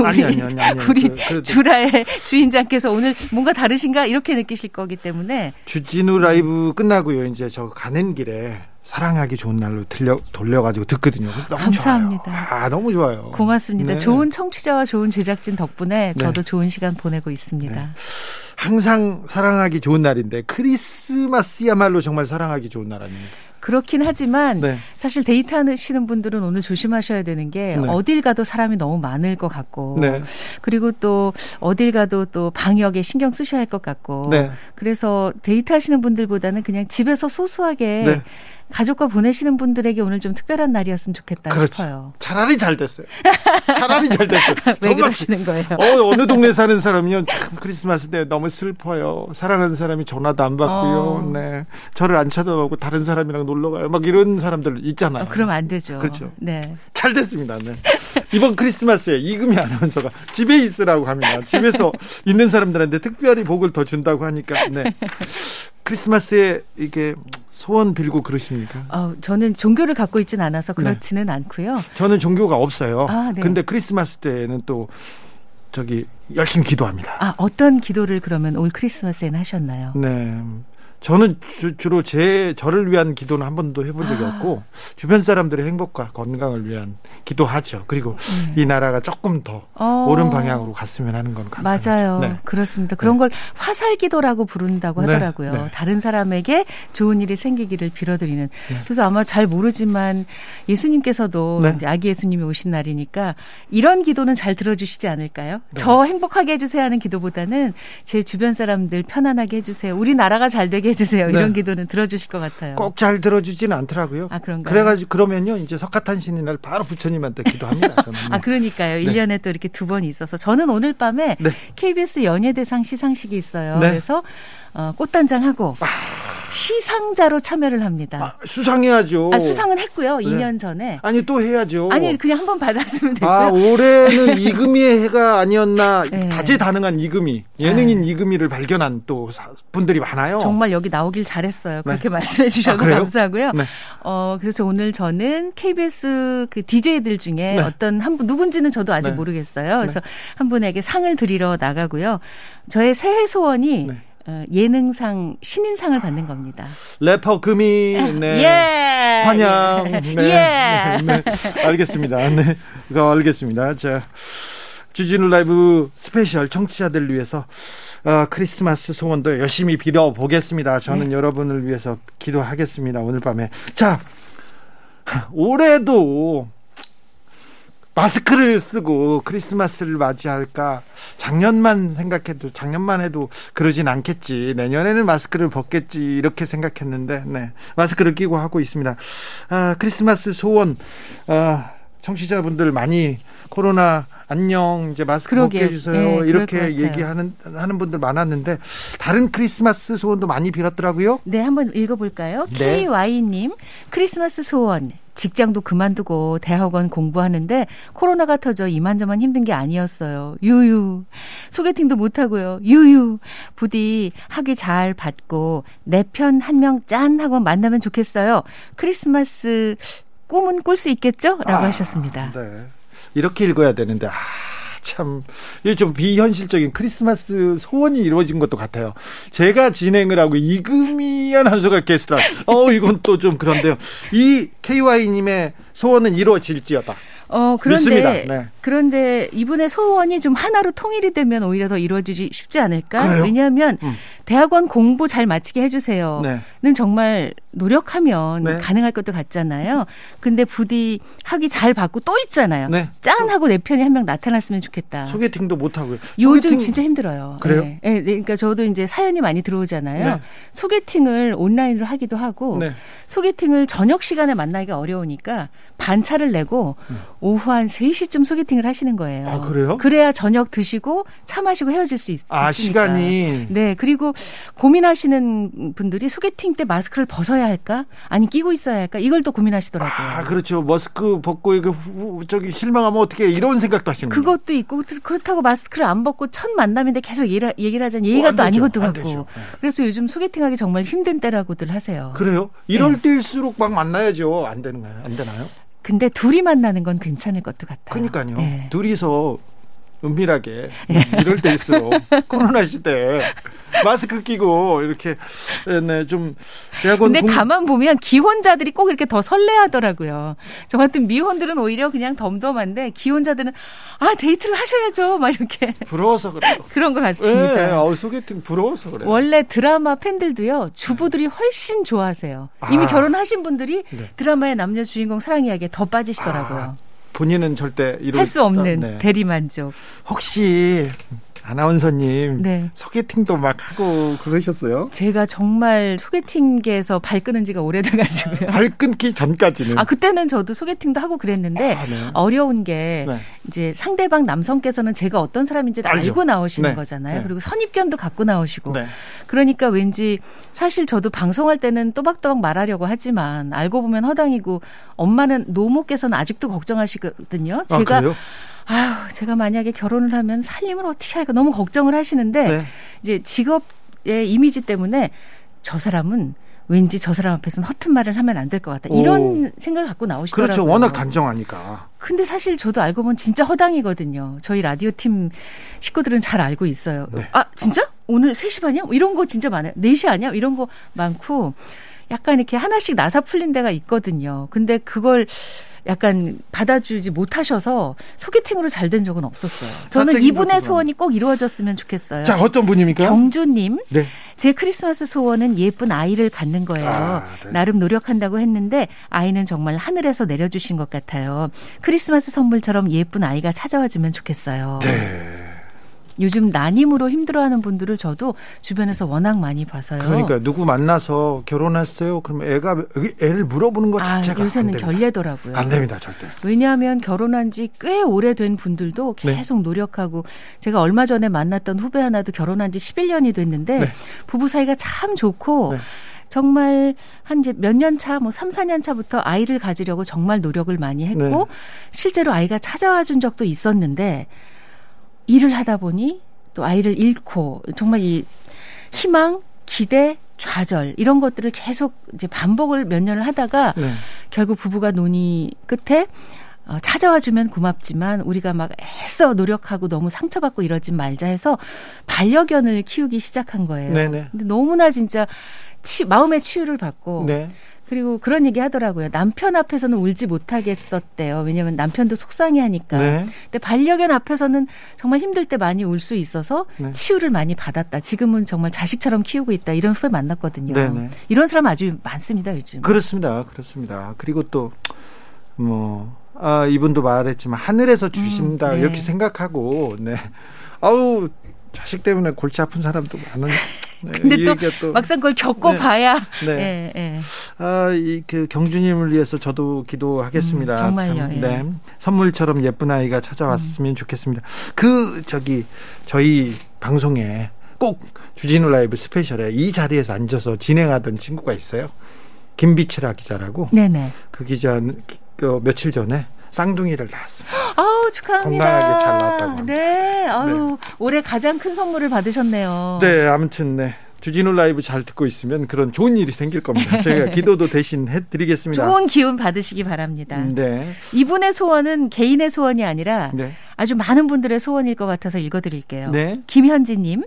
아니 아니 아니 아니 우리 그, 주라의 주인장께서 오늘 뭔가 다르신가 이렇게 느끼실 거기 때문에 주진우 라이브 끝나고요 이제 저 가는 길에 사랑하기 좋은 날로 들려 돌려가지고 듣거든요. 너무 감사합니다. 좋아요. 아 너무 좋아요. 고맙습니다. 네. 좋은 청취자와 좋은 제작진 덕분에 네. 저도 네. 좋은 시간 보내고 있습니다. 네. 항상 사랑하기 좋은 날인데 크리스마스야말로 정말 사랑하기 좋은 날 아닙니까? 그렇긴 하지만 네. 사실 데이트 하시는 분들은 오늘 조심하셔야 되는 게 네. 어딜 가도 사람이 너무 많을 것 같고 네. 그리고 또 어딜 가도 또 방역에 신경 쓰셔야 할 것 같고 네. 그래서 데이트 하시는 분들보다는 그냥 집에서 소소하게 네. 가족과 보내시는 분들에게 오늘 좀 특별한 날이었으면 좋겠다 그렇지. 싶어요. 차라리 잘 됐어요. 차라리 잘 됐어요. 왜 그러시는 거예요? 어, 어느 동네 사는 사람이요. 참 크리스마스 때 너무 슬퍼요. 사랑하는 사람이 전화도 안 받고요. 어. 네. 저를 안 찾아보고 다른 사람이랑 놀러 가요. 막 이런 사람들 있잖아요. 어, 그럼 안 되죠. 그렇죠. 네. 잘 됐습니다. 네. 이번 크리스마스에 이금희 아나운서가 집에 있으라고 합니다. 집에서 있는 사람들한테 특별히 복을 더 준다고 하니까 네. 크리스마스에 이게 소원 빌고 그러십니까? 어, 저는 종교를 갖고 있지는 않아서 네. 그렇지는 네. 않고요. 저는 종교가 없어요. 아, 네. 근데 크리스마스 때는 또 저기 열심히 기도합니다. 아, 어떤 기도를 그러면 올 크리스마스에는 하셨나요? 네. 저는 주, 로제 저를 위한 기도는 한 번도 해본 적이 아. 없고 주변 사람들의 행복과 건강을 위한 기도하죠. 그리고 네. 이 나라가 조금 더 어. 옳은 방향으로 갔으면 하는 건 감사하죠. 맞아요. 네. 그렇습니다. 그런 네. 걸 화살 기도라고 부른다고 네. 하더라고요. 네. 다른 사람에게 좋은 일이 생기기를 빌어드리는. 네. 그래서 아마 잘 모르지만 예수님께서도 아기 예수님이 오신 날이니까 이런 기도는 잘 들어주시지 않을까요? 저 행복하게 해주세요 하는 기도보다는 제 주변 사람들 편안하게 해주세요. 우리 나라가 잘 되게 해 주세요. 이런 네. 기도는 들어주실 것 같아요. 꼭 잘 들어주지는 않더라고요. 아, 그런가요? 그래가지고 그러면요, 이제 석가탄신일 바로 부처님한테 기도합니다. 저는. 아, 그러니까요. 네. 1년에 또 이렇게 두 번 있어서 저는 오늘 밤에 네. KBS 연예대상 시상식이 있어요. 네. 그래서 어, 꽃단장하고 아. 시상자로 참여를 합니다. 아, 수상해야죠. 아, 수상은 했고요. 네. 2년 전에. 아니 또 해야죠. 아니 그냥 한 번 받았으면 되고요. 아 올해는 이금희의 해가 아니었나 네. 다재다능한 이금희 예능인 아. 이금희를 발견한 또 분들이 많아요. 정말 여기 나오길 잘했어요. 네. 그렇게 네. 말씀해 주셔서 아, 감사하고요. 네. 어 그래서 오늘 저는 KBS 그 DJ들 중에 네. 어떤 한 분 누군지는 저도 아직 네. 모르겠어요. 그래서 한 분에게 상을 드리러 나가고요. 저의 새해 소원이 어, 예능상 신인상을 받는 겁니다. 래퍼 금희 네. 예. 환영. 네. 예. 네. 네. 알겠습니다. 네. 이거 알겠습니다. 자. 주진우 라이브 스페셜 청취자들을 위해서 어, 크리스마스 소원도 열심히 빌어 보겠습니다. 저는 네. 여러분을 위해서 기도하겠습니다. 오늘 밤에. 자. 올해도 마스크를 쓰고 크리스마스를 맞이할까? 작년만 생각해도 작년만 해도 그러진 않겠지. 내년에는 마스크를 벗겠지 이렇게 생각했는데, 네 마스크를 끼고 하고 있습니다. 아, 크리스마스 소원. 아, 청취자분들 많이 코로나 안녕 이제 마스크 그러게요. 벗게 해주세요 네, 이렇게 얘기하는 하는 분들 많았는데 다른 크리스마스 소원도 많이 빌었더라고요. 네, 한번 읽어볼까요? 네. KY님 크리스마스 소원 직장도 그만두고 대학원 공부하는데 코로나가 터져 이만저만 힘든 게 아니었어요. 유유. 소개팅도 못하고요. 유유. 부디 학위 잘 받고 내 편 한 명 짠 하고 만나면 좋겠어요. 크리스마스 꿈은 꿀 수 있겠죠? 라고 아, 하셨습니다. 네. 이렇게 읽어야 되는데, 아, 참, 이게 좀 비현실적인 크리스마스 소원이 이루어진 것도 같아요. 제가 진행을 하고 이금희 아나운서가 게스트라, 어, 이건 또 좀 그런데요. 이 KY님의 소원은 이루어질지어다. 어, 그런데 네. 그런데 이분의 소원이 좀 하나로 통일이 되면 오히려 더 이루어지기 쉽지 않을까? 그래요? 왜냐하면 음. 대학원 공부 잘 마치게 해주세요.는 네. 정말 노력하면 네. 가능할 것도 같잖아요. 근데 부디 학위 잘 받고 또 있잖아요. 네. 짠 하고 내 편이 한 명 나타났으면 좋겠다. 소개팅도 못 하고요. 요즘 소개팅... 진짜 힘들어요. 그래요? 네. 네. 그러니까 저도 이제 사연이 많이 들어오잖아요. 네. 소개팅을 온라인으로 하기도 하고 네. 소개팅을 저녁 시간에 만나기가 어려우니까 반차를 내고 음. 오후 한 3시쯤 소개팅 을 하시는 거예요. 아, 그래요? 그래야 저녁 드시고 차 마시고 헤어질 수 있, 아, 으니까 시간이. 네. 그리고 고민하시는 분들이 소개팅 때 마스크를 벗어야 할까? 아니 끼고 있어야 할까? 이걸 또 고민하시더라고요. 아, 그렇죠. 마스크 벗고 이거 저기 실망하면 어떻게 이런 생각도 하시는 거예요. 그것도 있고 그렇다고 마스크를 안 벗고 첫 만남인데 계속 얘기를, 얘기를 하자니 예의가 또 아닌 것도 같고. 네. 그래서 요즘 소개팅하기 정말 힘든 때라고들 하세요. 그래요? 이럴 네. 때일수록 막 만나야죠. 안 되는 거예요? 안 되나요? 근데 둘이 만나는 건 괜찮을 것도 같아요. 그러니까요. 네. 둘이서 은밀하게 예. 이럴 때일수록 코로나 시대 마스크 끼고 이렇게 네, 좀 대학원 근데 공... 가만 보면 기혼자들이 꼭 이렇게 더 설레하더라고요. 저 같은 미혼들은 오히려 그냥 덤덤한데 기혼자들은 아 데이트를 하셔야죠 막 이렇게 부러워서 그래요. 그런 것 같습니다. 네, 아, 소개팅 부러워서 그래요. 원래 드라마 팬들도요 주부들이 훨씬 좋아하세요. 이미 아. 결혼하신 분들이 네. 드라마의 남녀 주인공 사랑 이야기에 더 빠지시더라고요. 아. 본인은 절대 이럴 할 수 없는 네. 대리만족. 혹시 아나운서님 네. 소개팅도 막 하고 그러셨어요? 제가 정말 소개팅계에서 발 끊은 지가 오래돼가지고요. 발 끊기 전까지는. 아 그때는 저도 소개팅도 하고 그랬는데 아, 네. 어려운 게 네. 이제 상대방 남성께서는 제가 어떤 사람인지를 알죠. 알고 나오시는 네. 거잖아요. 네. 그리고 선입견도 갖고 나오시고. 네. 그러니까 왠지 사실 저도 방송할 때는 또박또박 말하려고 하지만 알고 보면 허당이고 엄마는 노모께서는 아직도 걱정하시거든요. 아, 제가 아, 아유, 제가 만약에 결혼을 하면 살림을 어떻게 할까 너무 걱정을 하시는데 네. 이제 직업의 이미지 때문에 저 사람은 왠지 저 사람 앞에서는 허튼 말을 하면 안 될 것 같다. 이런 오. 생각을 갖고 나오시더라고요. 그렇죠. 워낙 단정하니까. 근데 사실 저도 알고 보면 진짜 허당이거든요. 저희 라디오 팀 식구들은 잘 알고 있어요. 네. 아, 진짜? 오늘 3시 반이야? 이런 거 진짜 많아요. 4시 아니야? 이런 거 많고 약간 이렇게 하나씩 나사 풀린 데가 있거든요. 근데 그걸 약간 받아주지 못하셔서 소개팅으로 잘 된 적은 없었어요. 저는 이분의 소원이 꼭 이루어졌으면 좋겠어요. 자, 어떤 분입니까? 경주님. 네. 제 크리스마스 소원은 예쁜 아이를 갖는 거예요. 아, 네. 나름 노력한다고 했는데 아이는 정말 하늘에서 내려주신 것 같아요. 크리스마스 선물처럼 예쁜 아이가 찾아와 주면 좋겠어요. 네. 요즘 난임으로 힘들어하는 분들을 저도 주변에서 워낙 많이 봐서요. 그러니까 누구 만나서 결혼했어요? 그럼 애가 애를 물어보는 것 아, 자체가 아, 요새는 결례더라고요. 안 됩니다, 절대. 왜냐하면 결혼한 지 꽤 오래된 분들도 네. 계속 네. 노력하고 제가 얼마 전에 만났던 후배 하나도 결혼한 지 11년이 됐는데 네. 부부 사이가 참 좋고 네. 정말 한 이제 몇 년 차, 뭐 3, 4년 차부터 아이를 가지려고 정말 노력을 많이 했고 네. 실제로 아이가 찾아와 준 적도 있었는데 일을 하다 보니 또 아이를 잃고 정말 이 희망, 기대, 좌절 이런 것들을 계속 이제 반복을 몇 년을 하다가 네. 결국 부부가 논의 끝에 어, 찾아와 주면 고맙지만 우리가 막 애써 노력하고 너무 상처받고 이러지 말자 해서 반려견을 키우기 시작한 거예요. 네네. 근데 너무나 진짜 치, 마음의 치유를 받고 네. 그리고 그런 얘기 하더라고요. 남편 앞에서는 울지 못하겠었대요. 왜냐하면 남편도 속상해 하니까. 네. 근데 반려견 앞에서는 정말 힘들 때 많이 울 수 있어서 네. 치유를 많이 받았다. 지금은 정말 자식처럼 키우고 있다. 이런 후배 만났거든요. 네, 네. 이런 사람 아주 많습니다, 요즘. 그렇습니다. 그렇습니다. 그리고 또, 뭐, 아, 이분도 말했지만 하늘에서 주신다. 음, 네. 이렇게 생각하고, 네. 아우, 자식 때문에 골치 아픈 사람도 많은 네, 근데 또, 또, 막상 그걸 겪어봐야. 네. 네. 네. 아, 이 그 경주님을 위해서 저도 기도하겠습니다. 음, 정말요. 참, 예. 네. 선물처럼 예쁜 아이가 찾아왔으면 음. 좋겠습니다. 그 저기 저희 방송에 꼭 주진우 라이브 스페셜에 이 자리에서 앉아서 진행하던 친구가 있어요. 김비치라 기자라고. 네네. 그 기자는 그 며칠 전에 쌍둥이를 낳았습니다. 아우 축하합니다. 건강하게 잘 낳았다고. 네. 아유 네. 올해 가장 큰 선물을 받으셨네요. 네, 아무튼 네. 주진우 라이브 잘 듣고 있으면 그런 좋은 일이 생길 겁니다. 저희가 기도도 대신 해드리겠습니다. 좋은 기운 받으시기 바랍니다. 네. 이분의 소원은 개인의 소원이 아니라 네. 아주 많은 분들의 소원일 것 같아서 읽어드릴게요. 네. 김현지님,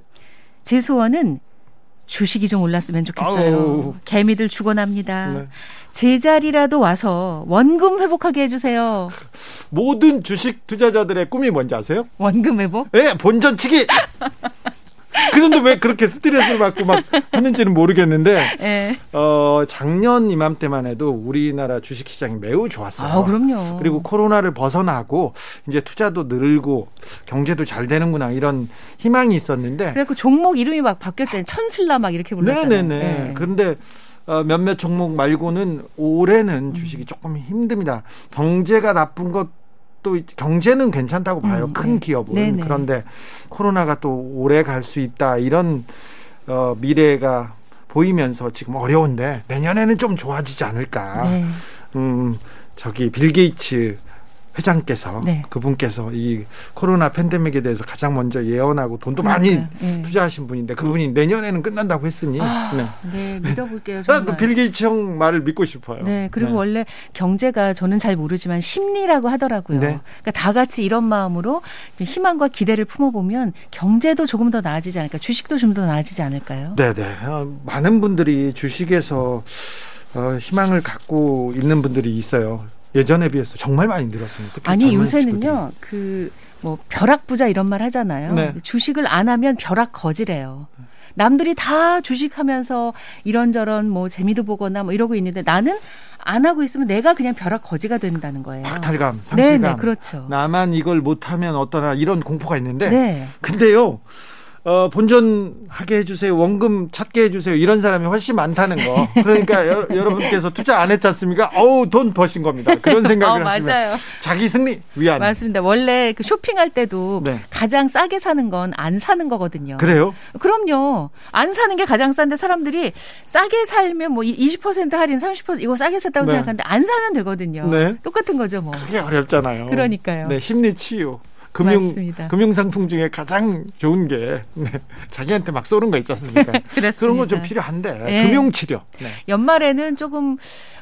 제 소원은 주식이 좀 올랐으면 좋겠어요. 아우. 개미들 죽어납니다. 네. 제자리라도 와서 원금 회복하게 해주세요. 모든 주식 투자자들의 꿈이 뭔지 아세요? 원금 회복? 네, 본전치기. 그런데 왜 그렇게 스트레스를 받고 막 하는지는 모르겠는데 네. 어 작년 이맘때만 해도 우리나라 주식 시장이 매우 좋았어요. 아, 그럼요. 그리고 코로나를 벗어나고 이제 투자도 늘고 경제도 잘 되는구나 이런 희망이 있었는데 그래고 종목 이름이 막 바뀌었잖아요. 천슬라 막 이렇게 불렀잖아요. 네네네. 네. 그런데 어, 몇몇 종목 말고는 올해는 주식이 조금 힘듭니다. 경제가 나쁜 것 또 경제는 괜찮다고 봐요. 음, 큰 네. 기업은. 네네. 그런데 코로나가 또 오래 갈 수 있다 이런 어, 미래가 보이면서 지금 어려운데 내년에는 좀 좋아지지 않을까. 네. 음, 저기 빌 게이츠 회장께서 네. 그분께서 이 코로나 팬데믹에 대해서 가장 먼저 예언하고 돈도 많이 네. 투자하신 분인데 그분이 내년에는 끝난다고 했으니 아, 네. 네. 믿어볼게요. 정말. 빌 게이츠 형 말을 믿고 싶어요. 네 그리고 네. 원래 경제가 저는 잘 모르지만 심리라고 하더라고요. 네. 그러니까 다 같이 이런 마음으로 희망과 기대를 품어보면 경제도 조금 더 나아지지 않을까, 주식도 좀 더 나아지지 않을까요? 네네 어, 많은 분들이 주식에서 어, 희망을 갖고 있는 분들이 있어요. 예전에 비해서 정말 많이 늘었습니다. 아니 요새는요 그 뭐 벼락 부자 이런 말 하잖아요. 네. 주식을 안 하면 벼락 거지래요. 남들이 다 주식하면서 이런저런 뭐 재미도 보거나 뭐 이러고 있는데 나는 안 하고 있으면 내가 그냥 벼락 거지가 된다는 거예요. 박탈감, 상실감. 네네, 그렇죠. 나만 이걸 못하면 어떠나 이런 공포가 있는데. 네. 근데요. 어, 본전하게 해주세요. 원금 찾게 해주세요. 이런 사람이 훨씬 많다는 거. 그러니까 여, 러분께서 투자 안 했지 않습니까? 어우, 돈 버신 겁니다. 그런 생각을 어, 하시면 맞아요. 자기 승리 위안. 맞습니다. 원래 그 쇼핑할 때도 네. 가장 싸게 사는 건 안 사는 거거든요. 그래요? 그럼요. 안 사는 게 가장 싼데 사람들이 싸게 살면 뭐 20% 할인, 30% 이거 싸게 샀다고 네. 생각하는데 안 사면 되거든요. 네. 똑같은 거죠, 뭐. 그게 어렵잖아요. 그러니까요. 네, 심리 치유. 금융 금융 상품 중에 가장 좋은 게 네, 자기한테 막 쏘는 거 있지 않습니까? 그런 거좀 필요한데 네. 금융 치료. 네. 연말에는 조금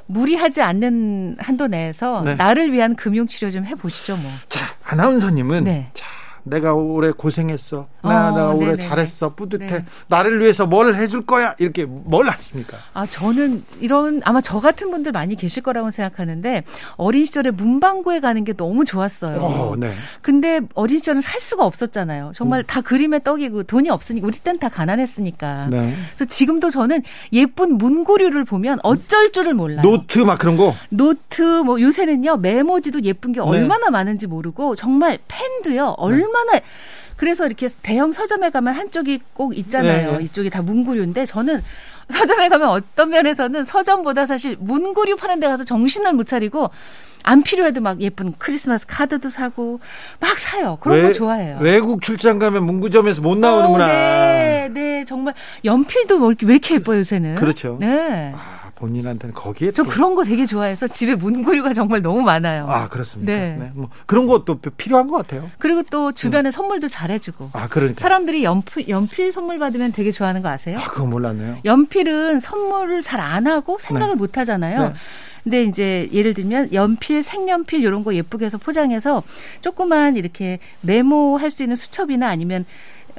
무리하지 않는 한도 내에서 네. 나를 위한 금융 치료 좀 해보시죠, 뭐. 자 아나운서님은 네. 자 내가 올해 고생했어. 나, 어, 나 올해 네네. 잘했어. 뿌듯해. 네. 나를 위해서 뭘 해줄 거야. 이렇게 뭘 하십니까? 아, 저는 이런, 아마 저 같은 분들 많이 계실 거라고 생각하는데, 어린 시절에 문방구에 가는 게 너무 좋았어요. 어, 네. 근데 어린 시절은 살 수가 없었잖아요. 정말 음. 다 그림의 떡이고 돈이 없으니까, 우리 땐 다 가난했으니까. 네. 그래서 지금도 저는 예쁜 문구류를 보면 어쩔 줄을 몰라요. 노트 막 그런 거? 노트, 뭐 요새는요, 메모지도 예쁜 게 네. 얼마나 많은지 모르고, 정말 펜도요, 얼마 얼마나 그래서 이렇게 대형 서점에 가면 한쪽이 꼭 있잖아요. 네. 이쪽이 다 문구류인데 저는 서점에 가면 어떤 면에서는 서점보다 사실 문구류 파는 데 가서 정신을 못 차리고 안 필요해도 막 예쁜 크리스마스 카드도 사고 막 사요. 그런 외, 거 좋아해요. 외국 출장 가면 문구점에서 못 나오는구나. 어, 네, 네, 정말 연필도 왜 이렇게 예뻐요 요새는. 그렇죠. 네. 아. 본인한테는 거기에 저 그런 거 되게 좋아해서 집에 문구류가 정말 너무 많아요. 아 그렇습니까? 네. 네. 뭐 그런 것도 필요한 것 같아요. 그리고 또 주변에 네. 선물도 잘해주고. 아 그러니까. 사람들이 연필 연필 선물 받으면 되게 좋아하는 거 아세요? 아 그거 몰랐네요. 연필은 선물을 잘 안 하고 생각을 네. 못 하잖아요. 네. 근데 이제 예를 들면 연필, 색연필 이런 거 예쁘게 해서 포장해서 조그만 이렇게 메모할 수 있는 수첩이나 아니면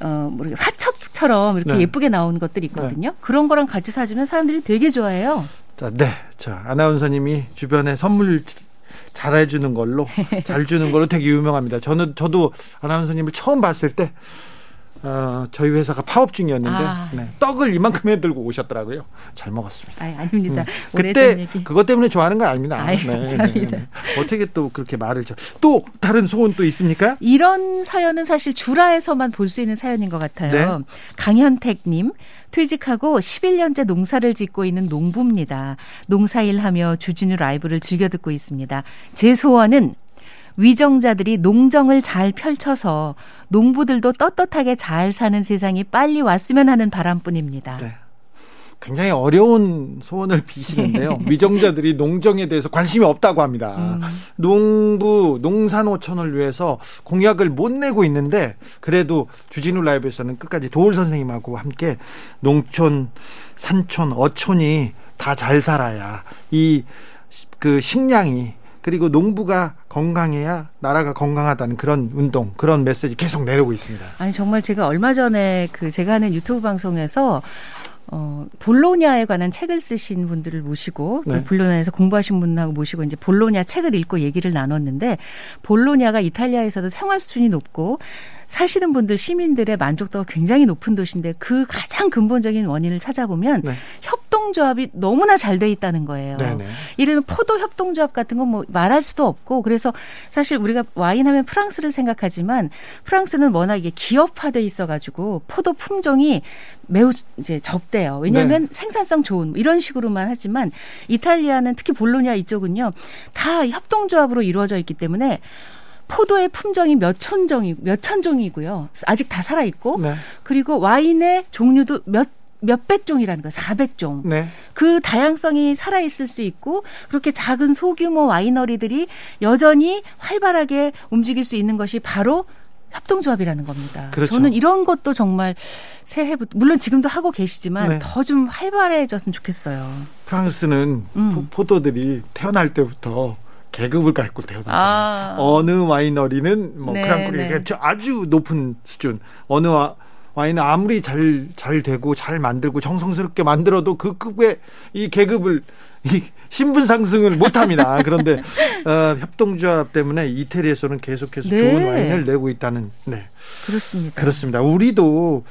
어, 뭐 화첩처럼 이렇게 네. 예쁘게 나오는 것들이 있거든요. 네. 그런 거랑 같이 사주면 사람들이 되게 좋아해요. 자, 네. 자, 아나운서님이 주변에 선물 잘해주는 걸로, 잘 주는 걸로 되게 유명합니다. 저는, 저도 아나운서님을 처음 봤을 때, 어, 저희 회사가 파업 중이었는데 아. 네, 떡을 이만큼 해 들고 오셨더라고요. 잘 먹었습니다. 아, 아닙니다. 음. 그때 그것 때문에 좋아하는 건 아닙니다. 아이, 네, 감사합니다. 네, 어떻게 또 그렇게 말을 또 다른 소원 또 있습니까? 이런 사연은 사실 주라에서만 볼 수 있는 사연인 것 같아요. 네. 강현택님. 퇴직하고 11년째 농사를 짓고 있는 농부입니다. 농사일하며 주진우 라이브를 즐겨 듣고 있습니다. 제 소원은 위정자들이 농정을 잘 펼쳐서 농부들도 떳떳하게 잘 사는 세상이 빨리 왔으면 하는 바람뿐입니다. 네. 굉장히 어려운 소원을 비시는데요. 위정자들이 농정에 대해서 관심이 없다고 합니다. 음. 농부, 농산호천을 위해서 공약을 못 내고 있는데 그래도 주진우 라이브에서는 끝까지 도울 선생님하고 함께 농촌, 산촌, 어촌이 다 잘 살아야 이 그 식량이 그리고 농부가 건강해야 나라가 건강하다는 그런 운동, 그런 메시지 계속 내려오고 있습니다. 아니 정말 제가 얼마 전에 그 제가 하는 유튜브 방송에서 어, 볼로냐에 관한 책을 쓰신 분들을 모시고 네. 볼로냐에서 공부하신 분하고 모시고 이제 볼로냐 책을 읽고 얘기를 나눴는데 볼로냐가 이탈리아에서도 생활 수준이 높고 사시는 분들 시민들의 만족도가 굉장히 높은 도시인데 그 가장 근본적인 원인을 찾아보면 네. 협동조합이 너무나 잘 돼 있다는 거예요. 네네. 이를면 포도 협동조합 같은 건 뭐 말할 수도 없고 그래서 사실 우리가 와인 하면 프랑스를 생각하지만 프랑스는 워낙 이게 기업화돼 있어가지고 포도 품종이 매우 이제 적대요. 왜냐하면 네. 생산성 좋은 이런 식으로만 하지만 이탈리아는 특히 볼로냐 이쪽은요 다 협동조합으로 이루어져 있기 때문에 포도의 품종이 몇천 종이 몇천 종이고요. 아직 다 살아 있고 네. 그리고 와인의 종류도 몇 몇백 종이라는 거예요. 400종. 네. 그 다양성이 살아 있을 수 있고 그렇게 작은 소규모 와이너리들이 여전히 활발하게 움직일 수 있는 것이 바로 협동조합이라는 겁니다. 그렇죠. 저는 이런 것도 정말 새해부터 물론 지금도 하고 계시지만 네. 더좀 활발해졌으면 좋겠어요. 프랑스는 음. 포도들이 태어날 때부터 계급을 갖고 태어났잖아요. 아. 어느 와이너리는 뭐 네, 크랑크리 네. 아주 높은 수준. 어느 와, 와인은 아무리 잘, 잘 되고 잘 만들고 정성스럽게 만들어도 그 급의 이 계급을 이 신분 상승을 못 합니다. 그런데 어, 협동조합 때문에 이태리에서는 계속해서 네. 좋은 와인을 내고 있다는 네. 그렇습니다. 그렇습니다. 우리도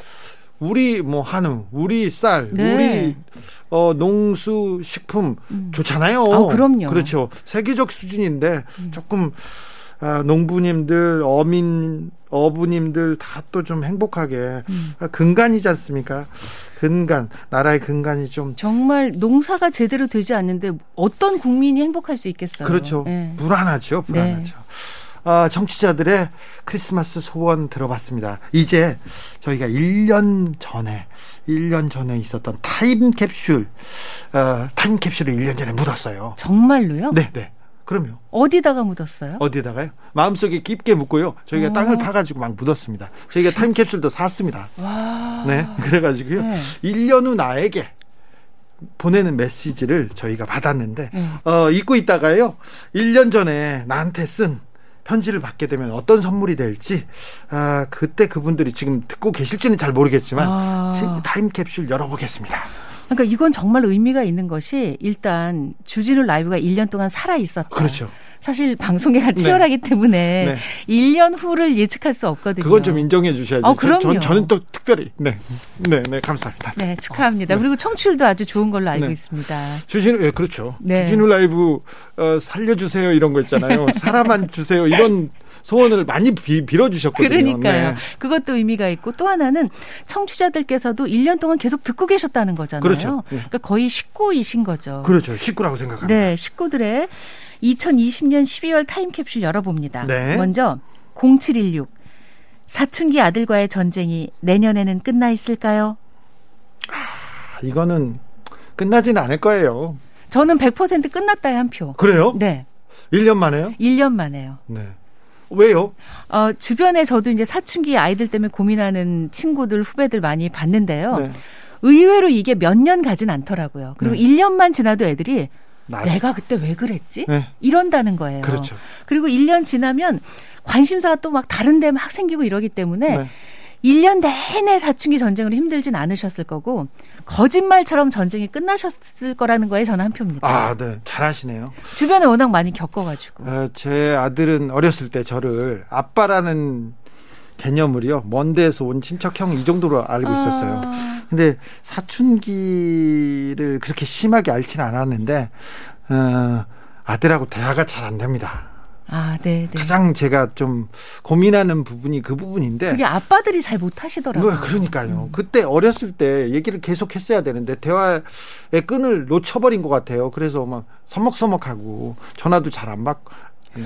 우리 뭐 한우, 우리 쌀, 네. 우리 어 농수 식품 음. 좋잖아요. 아, 그럼요. 그렇죠. 세계적 수준인데 음. 조금 아, 농부님들, 어민, 어부님들 다 또 좀 행복하게 음. 아, 근간이지 않습니까? 근간, 나라의 근간이 좀 정말 농사가 제대로 되지 않는데 어떤 국민이 행복할 수 있겠어요? 그렇죠. 네. 불안하죠, 불안하죠. 네. 어, 정치자들의 크리스마스 소원 들어봤습니다. 이제 저희가 1년 전에 1년 전에 있었던 타임캡슐 어, 타임캡슐을 1년 전에 묻었어요. 정말로요? 네, 네. 그럼요. 어디다가 묻었어요? 어디다가요? 마음속에 깊게 묻고요. 저희가 오. 땅을 파가지고 막 묻었습니다. 저희가 타임캡슐도 샀습니다. 와. 네. 그래가지고요. 네. 1년 후 나에게 보내는 메시지를 저희가 받았는데, 네. 어, 잊고 있다가요. 1년 전에 나한테 쓴 편지를 받게 되면 어떤 선물이 될지 아, 그때 그분들이 지금 듣고 계실지는 잘 모르겠지만 아. 타임캡슐 열어보겠습니다. 그러니까 이건 정말 의미가 있는 것이 일단 주진우 라이브가 1년 동안 살아 있었다. 그렇죠. 사실 방송계가 네. 치열하기 네. 때문에 네. 1년 후를 예측할 수 없거든요. 그건 좀 인정해 주셔야죠. 어, 그럼요. 전, 저는 또 특별히 네. 네, 네, 감사합니다. 네, 축하합니다. 어, 네. 그리고 청취율도 아주 좋은 걸로 알고 네. 있습니다. 주진우 예, 그렇죠. 주진우 라이브 어, 살려 주세요 이런 거 있잖아요. 사람만 주세요. 이런 소원을 많이 비, 빌어주셨거든요. 그러니까요. 네. 그것도 의미가 있고 또 하나는 청취자들께서도 1년 동안 계속 듣고 계셨다는 거잖아요. 그렇죠. 네. 그러니까 거의 식구이신 거죠. 그렇죠. 식구라고 생각합니다. 네, 식구들의 2020년 12월 타임캡슐 열어봅니다. 네. 먼저 0716 사춘기 아들과의 전쟁이 내년에는 끝나 있을까요? 아, 이거는 끝나지는 않을 거예요. 저는 100% 끝났다에 한 표. 그래요? 네. 1년 만에요? 1년 만에요. 네. 왜요? 어, 주변에 저도 이제 사춘기 아이들 때문에 고민하는 친구들, 후배들 많이 봤는데요. 네. 의외로 이게 몇 년 가진 않더라고요. 그리고 네. 1년만 지나도 애들이 나이. 내가 그때 왜 그랬지? 네. 이런다는 거예요. 그렇죠. 그리고 1년 지나면 관심사가 또 막 다른 데 막 생기고 이러기 때문에 네. 1년 내내 사춘기 전쟁으로 힘들진 않으셨을 거고 거짓말처럼 전쟁이 끝나셨을 거라는 거에 저는 한 표입니다. 아, 네. 잘하시네요. 주변에 워낙 많이 겪어 가지고. 어, 제 아들은 어렸을 때 저를 아빠라는 개념을요. 먼 데에서 온 친척형 이 정도로 알고 아. 있었어요. 근데 사춘기를 그렇게 심하게 앓지는 않았는데 어, 아들하고 대화가 잘 안 됩니다. 아, 네, 네. 가장 제가 좀 고민하는 부분이 그 부분인데. 그게 아빠들이 잘 못하시더라고요. 뭐, 그러니까요. 음. 그때 어렸을 때 얘기를 계속 했어야 되는데 대화의 끈을 놓쳐버린 것 같아요. 그래서 막 서먹서먹하고 전화도 잘 안 받고.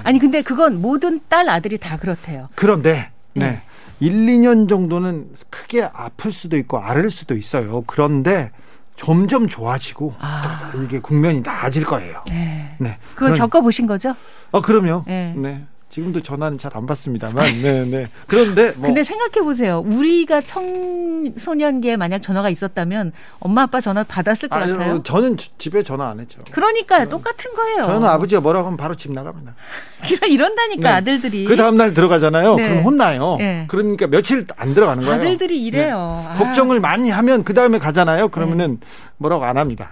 아니 근데 그건 모든 딸 아들이 다 그렇대요. 그런데 네. 네. 1, 2년 정도는 크게 아플 수도 있고 앓을 수도 있어요. 그런데 점점 좋아지고 아. 이게 국면이 나아질 거예요. 네. 네. 그걸 그런... 겪어 보신 거죠? 어, 그럼요. 네. 네. 지금도 전화는 잘 안 받습니다만, 네, 네. 그런데 뭐. 근데 생각해 보세요. 우리가 청소년기에 만약 전화가 있었다면 엄마 아빠 전화 받았을 것 아니, 같아요. 저는 집에 전화 안 했죠. 그러니까 똑같은 거예요. 저는 아버지가 뭐라고 하면 바로 집 나갑니다. 이런다니까 네. 아들들이. 그 다음 날 들어가잖아요. 네. 그럼 혼나요. 네. 그러니까 며칠 안 들어가는 거예요. 아들들이 이래요. 네. 아. 걱정을 많이 하면 그 다음에 가잖아요. 그러면은 네. 뭐라고 안 합니다.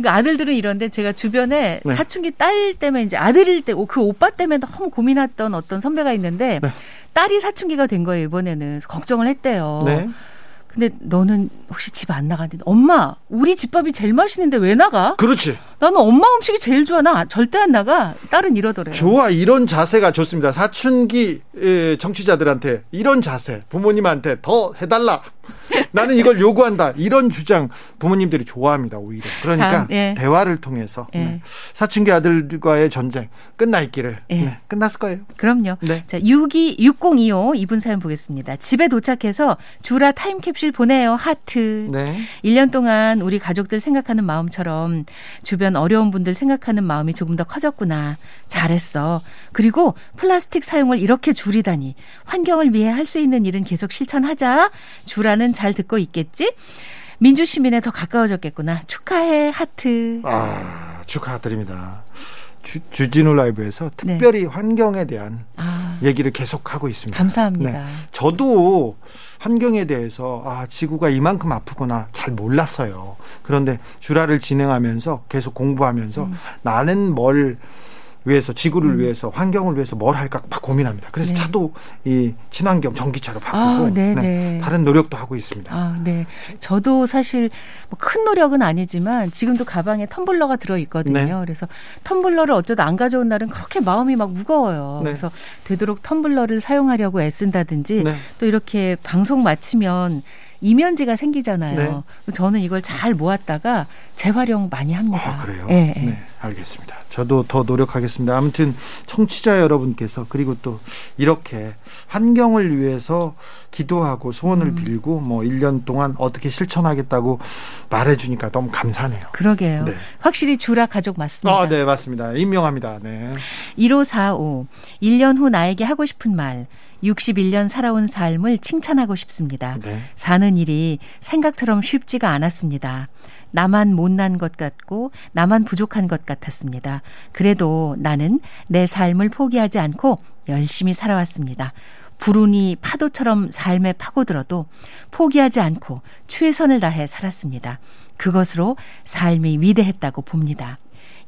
그러니까 아들들은 이런데 제가 주변에 네. 사춘기 딸 때문에 이제 아들일 때 그 오빠 때문에 너무 고민했던 어떤 선배가 있는데 네. 딸이 사춘기가 된 거예요 이번에는 걱정을 했대요. 네. 근데 너는 혹시 집 안 나가는데 엄마 우리 집밥이 제일 맛있는데 왜 나가? 그렇지. 나는 엄마 음식이 제일 좋아. 나 절대 안 나가. 딸은 이러더래요. 좋아. 이런 자세가 좋습니다. 사춘기 정치자들한테 이런 자세 부모님한테 더 해달라. 나는 이걸 요구한다. 이런 주장 부모님들이 좋아합니다. 오히려. 그러니까 다음, 예. 대화를 통해서 예. 네. 사춘기 아들과의 전쟁 끝나 있기를 예. 네. 끝났을 거예요. 그럼요. 네. 자, 62 6025 이분 사연 보겠습니다. 집에 도착해서 주라 타임캡슐 보내요. 하트. 네. 1년 동안 우리 가족들 생각하는 마음처럼 주변 어려운 분들 생각하는 마음이 조금 더 커졌구나. 잘했어. 그리고 플라스틱 사용을 이렇게 줄이다니 환경을 위해 할 수 있는 일은 계속 실천하자. 주라는 잘 듣고 있겠지? 민주 시민에 더 가까워졌겠구나. 축하해 하트. 아 축하드립니다. 주, 주진우 라이브에서 네. 특별히 네. 환경에 대한 아, 얘기를 계속 하고 있습니다. 감사합니다. 네. 저도 환경에 대해서 아 지구가 이만큼 아프구나 잘 몰랐어요. 그런데 주라를 진행하면서 계속 공부하면서 음. 나는 뭘 위해서 지구를 음. 위해서 환경을 위해서 뭘 할까 막 고민합니다. 그래서 네. 차도 이 친환경 전기차로 바꾸고 아, 네, 네. 네. 다른 노력도 하고 있습니다. 아, 네. 저도 사실 뭐 큰 노력은 아니지만 지금도 가방에 텀블러가 들어 있거든요. 네. 그래서 텀블러를 어쩌다 안 가져온 날은 그렇게 마음이 막 무거워요. 네. 그래서 되도록 텀블러를 사용하려고 애쓴다든지 네. 또 이렇게 방송 마치면 이면지가 생기잖아요. 네. 저는 이걸 잘 모았다가 재활용 많이 합니다. 아, 그래요? 네, 네, 알겠습니다. 저도 더 노력하겠습니다. 아무튼 청취자 여러분께서 그리고 또 이렇게 환경을 위해서 기도하고 소원을 음. 빌고 뭐 1년 동안 어떻게 실천하겠다고 말해 주니까 너무 감사하네요. 그러게요. 네. 확실히 주라 가족 맞습니다. 아, 네, 맞습니다. 임명합니다. 네. 1545 1년 후 나에게 하고 싶은 말 61년 살아온 삶을 칭찬하고 싶습니다. 네. 사는 일이 생각처럼 쉽지가 않았습니다. 나만 못난 것 같고 나만 부족한 것 같았습니다. 그래도 나는 내 삶을 포기하지 않고 열심히 살아왔습니다. 불운이 파도처럼 삶에 파고들어도 포기하지 않고 최선을 다해 살았습니다. 그것으로 삶이 위대했다고 봅니다.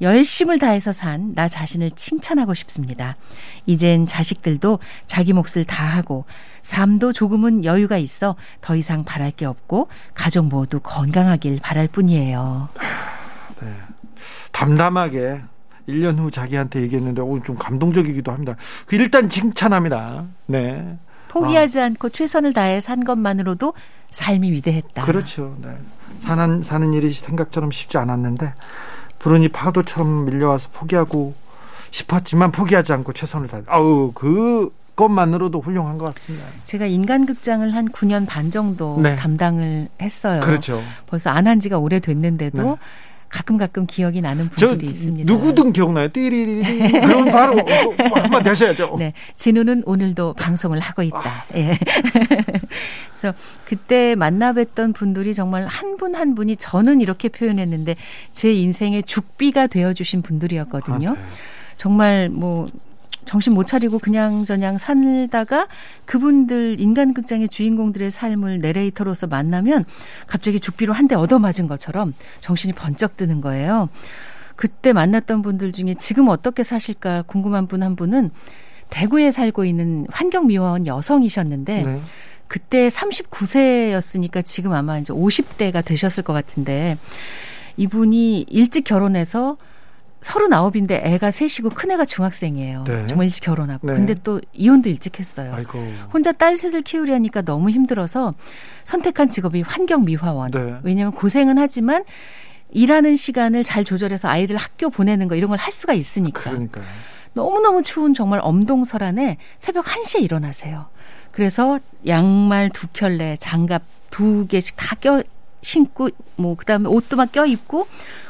열심을 다해서 산 나 자신을 칭찬하고 싶습니다. 이젠 자식들도 자기 몫을 다하고 삶도 조금은 여유가 있어 더 이상 바랄 게 없고 가족 모두 건강하길 바랄 뿐이에요. 네. 담담하게 1년 후 자기한테 얘기했는데 오늘 좀 감동적이기도 합니다. 그 일단 칭찬합니다. 네. 포기하지 아. 않고 최선을 다해 산 것만으로도 삶이 위대했다. 그렇죠. 네. 사는 사는 일이 생각처럼 쉽지 않았는데 불운이 파도처럼 밀려와서 포기하고 싶었지만 포기하지 않고 최선을 다해. 아우 그 것만으로도 훌륭한 것 같습니다. 제가 인간극장을 한 9년 반 정도 네. 담당을 했어요. 그렇죠. 벌써 안 한 지가 오래됐는데도 네. 가끔 가끔 기억이 나는 분들이 있습니다. 누구든 기억나요. 띠리리리. 그럼 바로 한마디 하셔야죠. 네, 진우는 오늘도 방송을 하고 있다. 아. 예. 그래서 그때 만나 뵀던 분들이 정말 한 분한 한 분이 저는 이렇게 표현했는데 제 인생의 죽비가 되어 주신 분들이었거든요. 아, 네. 정말 뭐 정신 못 차리고 그냥 저냥 살다가 그분들 인간극장의 주인공들의 삶을 내레이터로서 만나면 갑자기 죽비로 한 대 얻어맞은 것처럼 정신이 번쩍 드는 거예요. 그때 만났던 분들 중에 지금 어떻게 사실까 궁금한 분 한 분은 대구에 살고 있는 환경미화원 여성이셨는데 네. 그때 39세였으니까 지금 아마 이제 50대가 되셨을 것 같은데 이분이 일찍 결혼해서 서른아홉인데 애가 셋이고 큰애가 중학생이에요. 네. 정말 일찍 결혼하고. 네. 근데 또 이혼도 일찍 했어요. 아이고. 혼자 딸 셋을 키우려니까 너무 힘들어서 선택한 직업이 환경미화원. 네. 왜냐하면 고생은 하지만 일하는 시간을 잘 조절해서 아이들 학교 보내는 거 이런 걸 할 수가 있으니까. 그러니까요. 너무너무 추운 정말 엄동설안에 새벽 1시에 일어나세요. 그래서 양말 두 켤레, 장갑 두 개씩 다 껴 신고 뭐 그다음에 옷도 막 껴 입고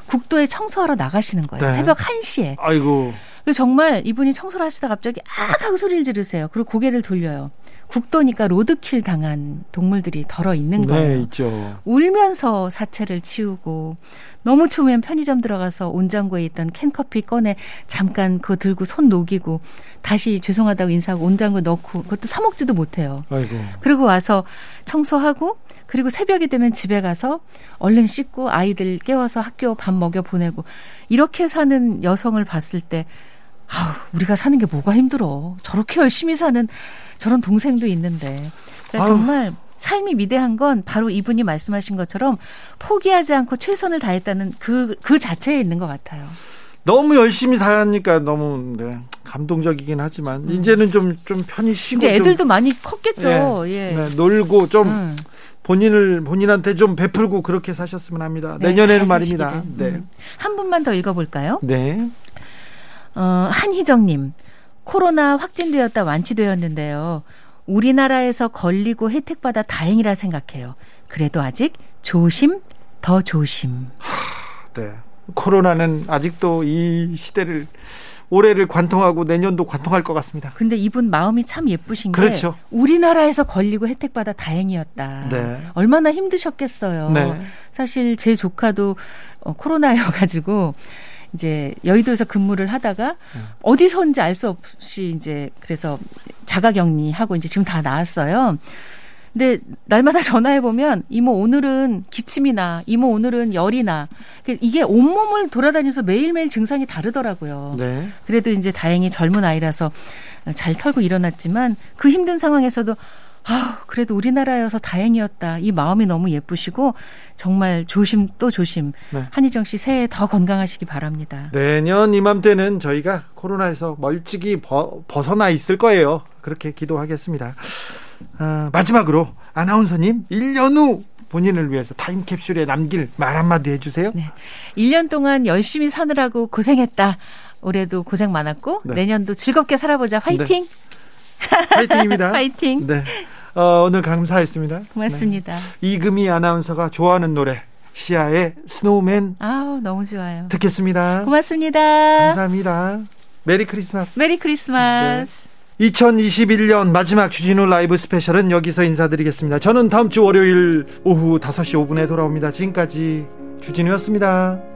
국도에 청소하러 나가시는 거예요. 네. 새벽 1시에. 아이고. 정말 이분이 청소를 하시다 갑자기 악 하고 소리를 지르세요. 그리고 고개를 돌려요. 국도니까 로드킬 당한 동물들이 덜어 있는 네, 거예요. 네, 있죠. 울면서 사체를 치우고 너무 추우면 편의점 들어가서 온장고에 있던 캔커피 꺼내 잠깐 그거 들고 손 녹이고 다시 죄송하다고 인사하고 온장고에 넣고 그것도 사 먹지도 못해요. 아이고. 그리고 와서 청소하고 그리고 새벽이 되면 집에 가서 얼른 씻고 아이들 깨워서 학교 밥 먹여 보내고 이렇게 사는 여성을 봤을 때 아우 우리가 사는 게 뭐가 힘들어 저렇게 열심히 사는 저런 동생도 있는데 그러니까 정말 삶이 위대한 건 바로 이분이 말씀하신 것처럼 포기하지 않고 최선을 다했다는 그, 그 자체에 있는 것 같아요. 너무 열심히 사니까 너무 네, 감동적이긴 하지만 음. 이제는 좀 좀 편히 쉬고 이제 애들도 좀, 많이 컸겠죠. 네, 예. 네, 놀고 좀 음. 본인을 본인한테 좀 베풀고 그렇게 사셨으면 합니다. 네, 내년에는 말입니다. 네. 음. 한 분만 더 읽어볼까요? 네. 어, 한희정님, 코로나 확진되었다 완치되었는데요. 우리나라에서 걸리고 혜택받아 다행이라 생각해요. 그래도 아직 조심, 더 조심. 하, 네. 코로나는 아직도 이 시대를 올해를 관통하고 내년도 관통할 것 같습니다. 근데 이분 마음이 참 예쁘신 그렇죠. 게 우리나라에서 걸리고 혜택받아 다행이었다. 네. 얼마나 힘드셨겠어요. 네. 사실 제 조카도 어, 코로나여 가지고 이제 여의도에서 근무를 하다가 음. 어디서인지 알 수 없이 이제 그래서 자가격리하고 이제 지금 다 나왔어요. 근데 날마다 전화해 보면 이모 오늘은 기침이나 이모 오늘은 열이나 그 이게 온몸을 돌아다니면서 매일매일 증상이 다르더라고요. 네. 그래도 이제 다행히 젊은 아이라서 잘 털고 일어났지만 그 힘든 상황에서도 아, 그래도 우리나라여서 다행이었다. 이 마음이 너무 예쁘시고 정말 조심 또 조심. 네. 한희정 씨 새해 더 건강하시기 바랍니다. 내년 이맘때는 저희가 코로나에서 멀찍이 버, 벗어나 있을 거예요. 그렇게 기도하겠습니다. 어, 마지막으로 아나운서님 1년 후 본인을 위해서 타임캡슐에 남길 말 한마디 해주세요. 네. 1년 동안 열심히 사느라고 고생했다. 올해도 고생 많았고 네. 내년도 즐겁게 살아보자. 화이팅! 네. 화이팅입니다. 화이팅! 네. 어, 오늘 감사했습니다. 고맙습니다. 네. 이금희 아나운서가 좋아하는 노래 시아의 Snowman. 아우 너무 좋아요. 듣겠습니다. 고맙습니다. 감사합니다. Merry Christmas. Merry Christmas. 네. 2021년 마지막 주진우 라이브 스페셜은 여기서 인사드리겠습니다. 저는 다음 주 월요일 오후 5시 5분에 돌아옵니다. 지금까지 주진우였습니다.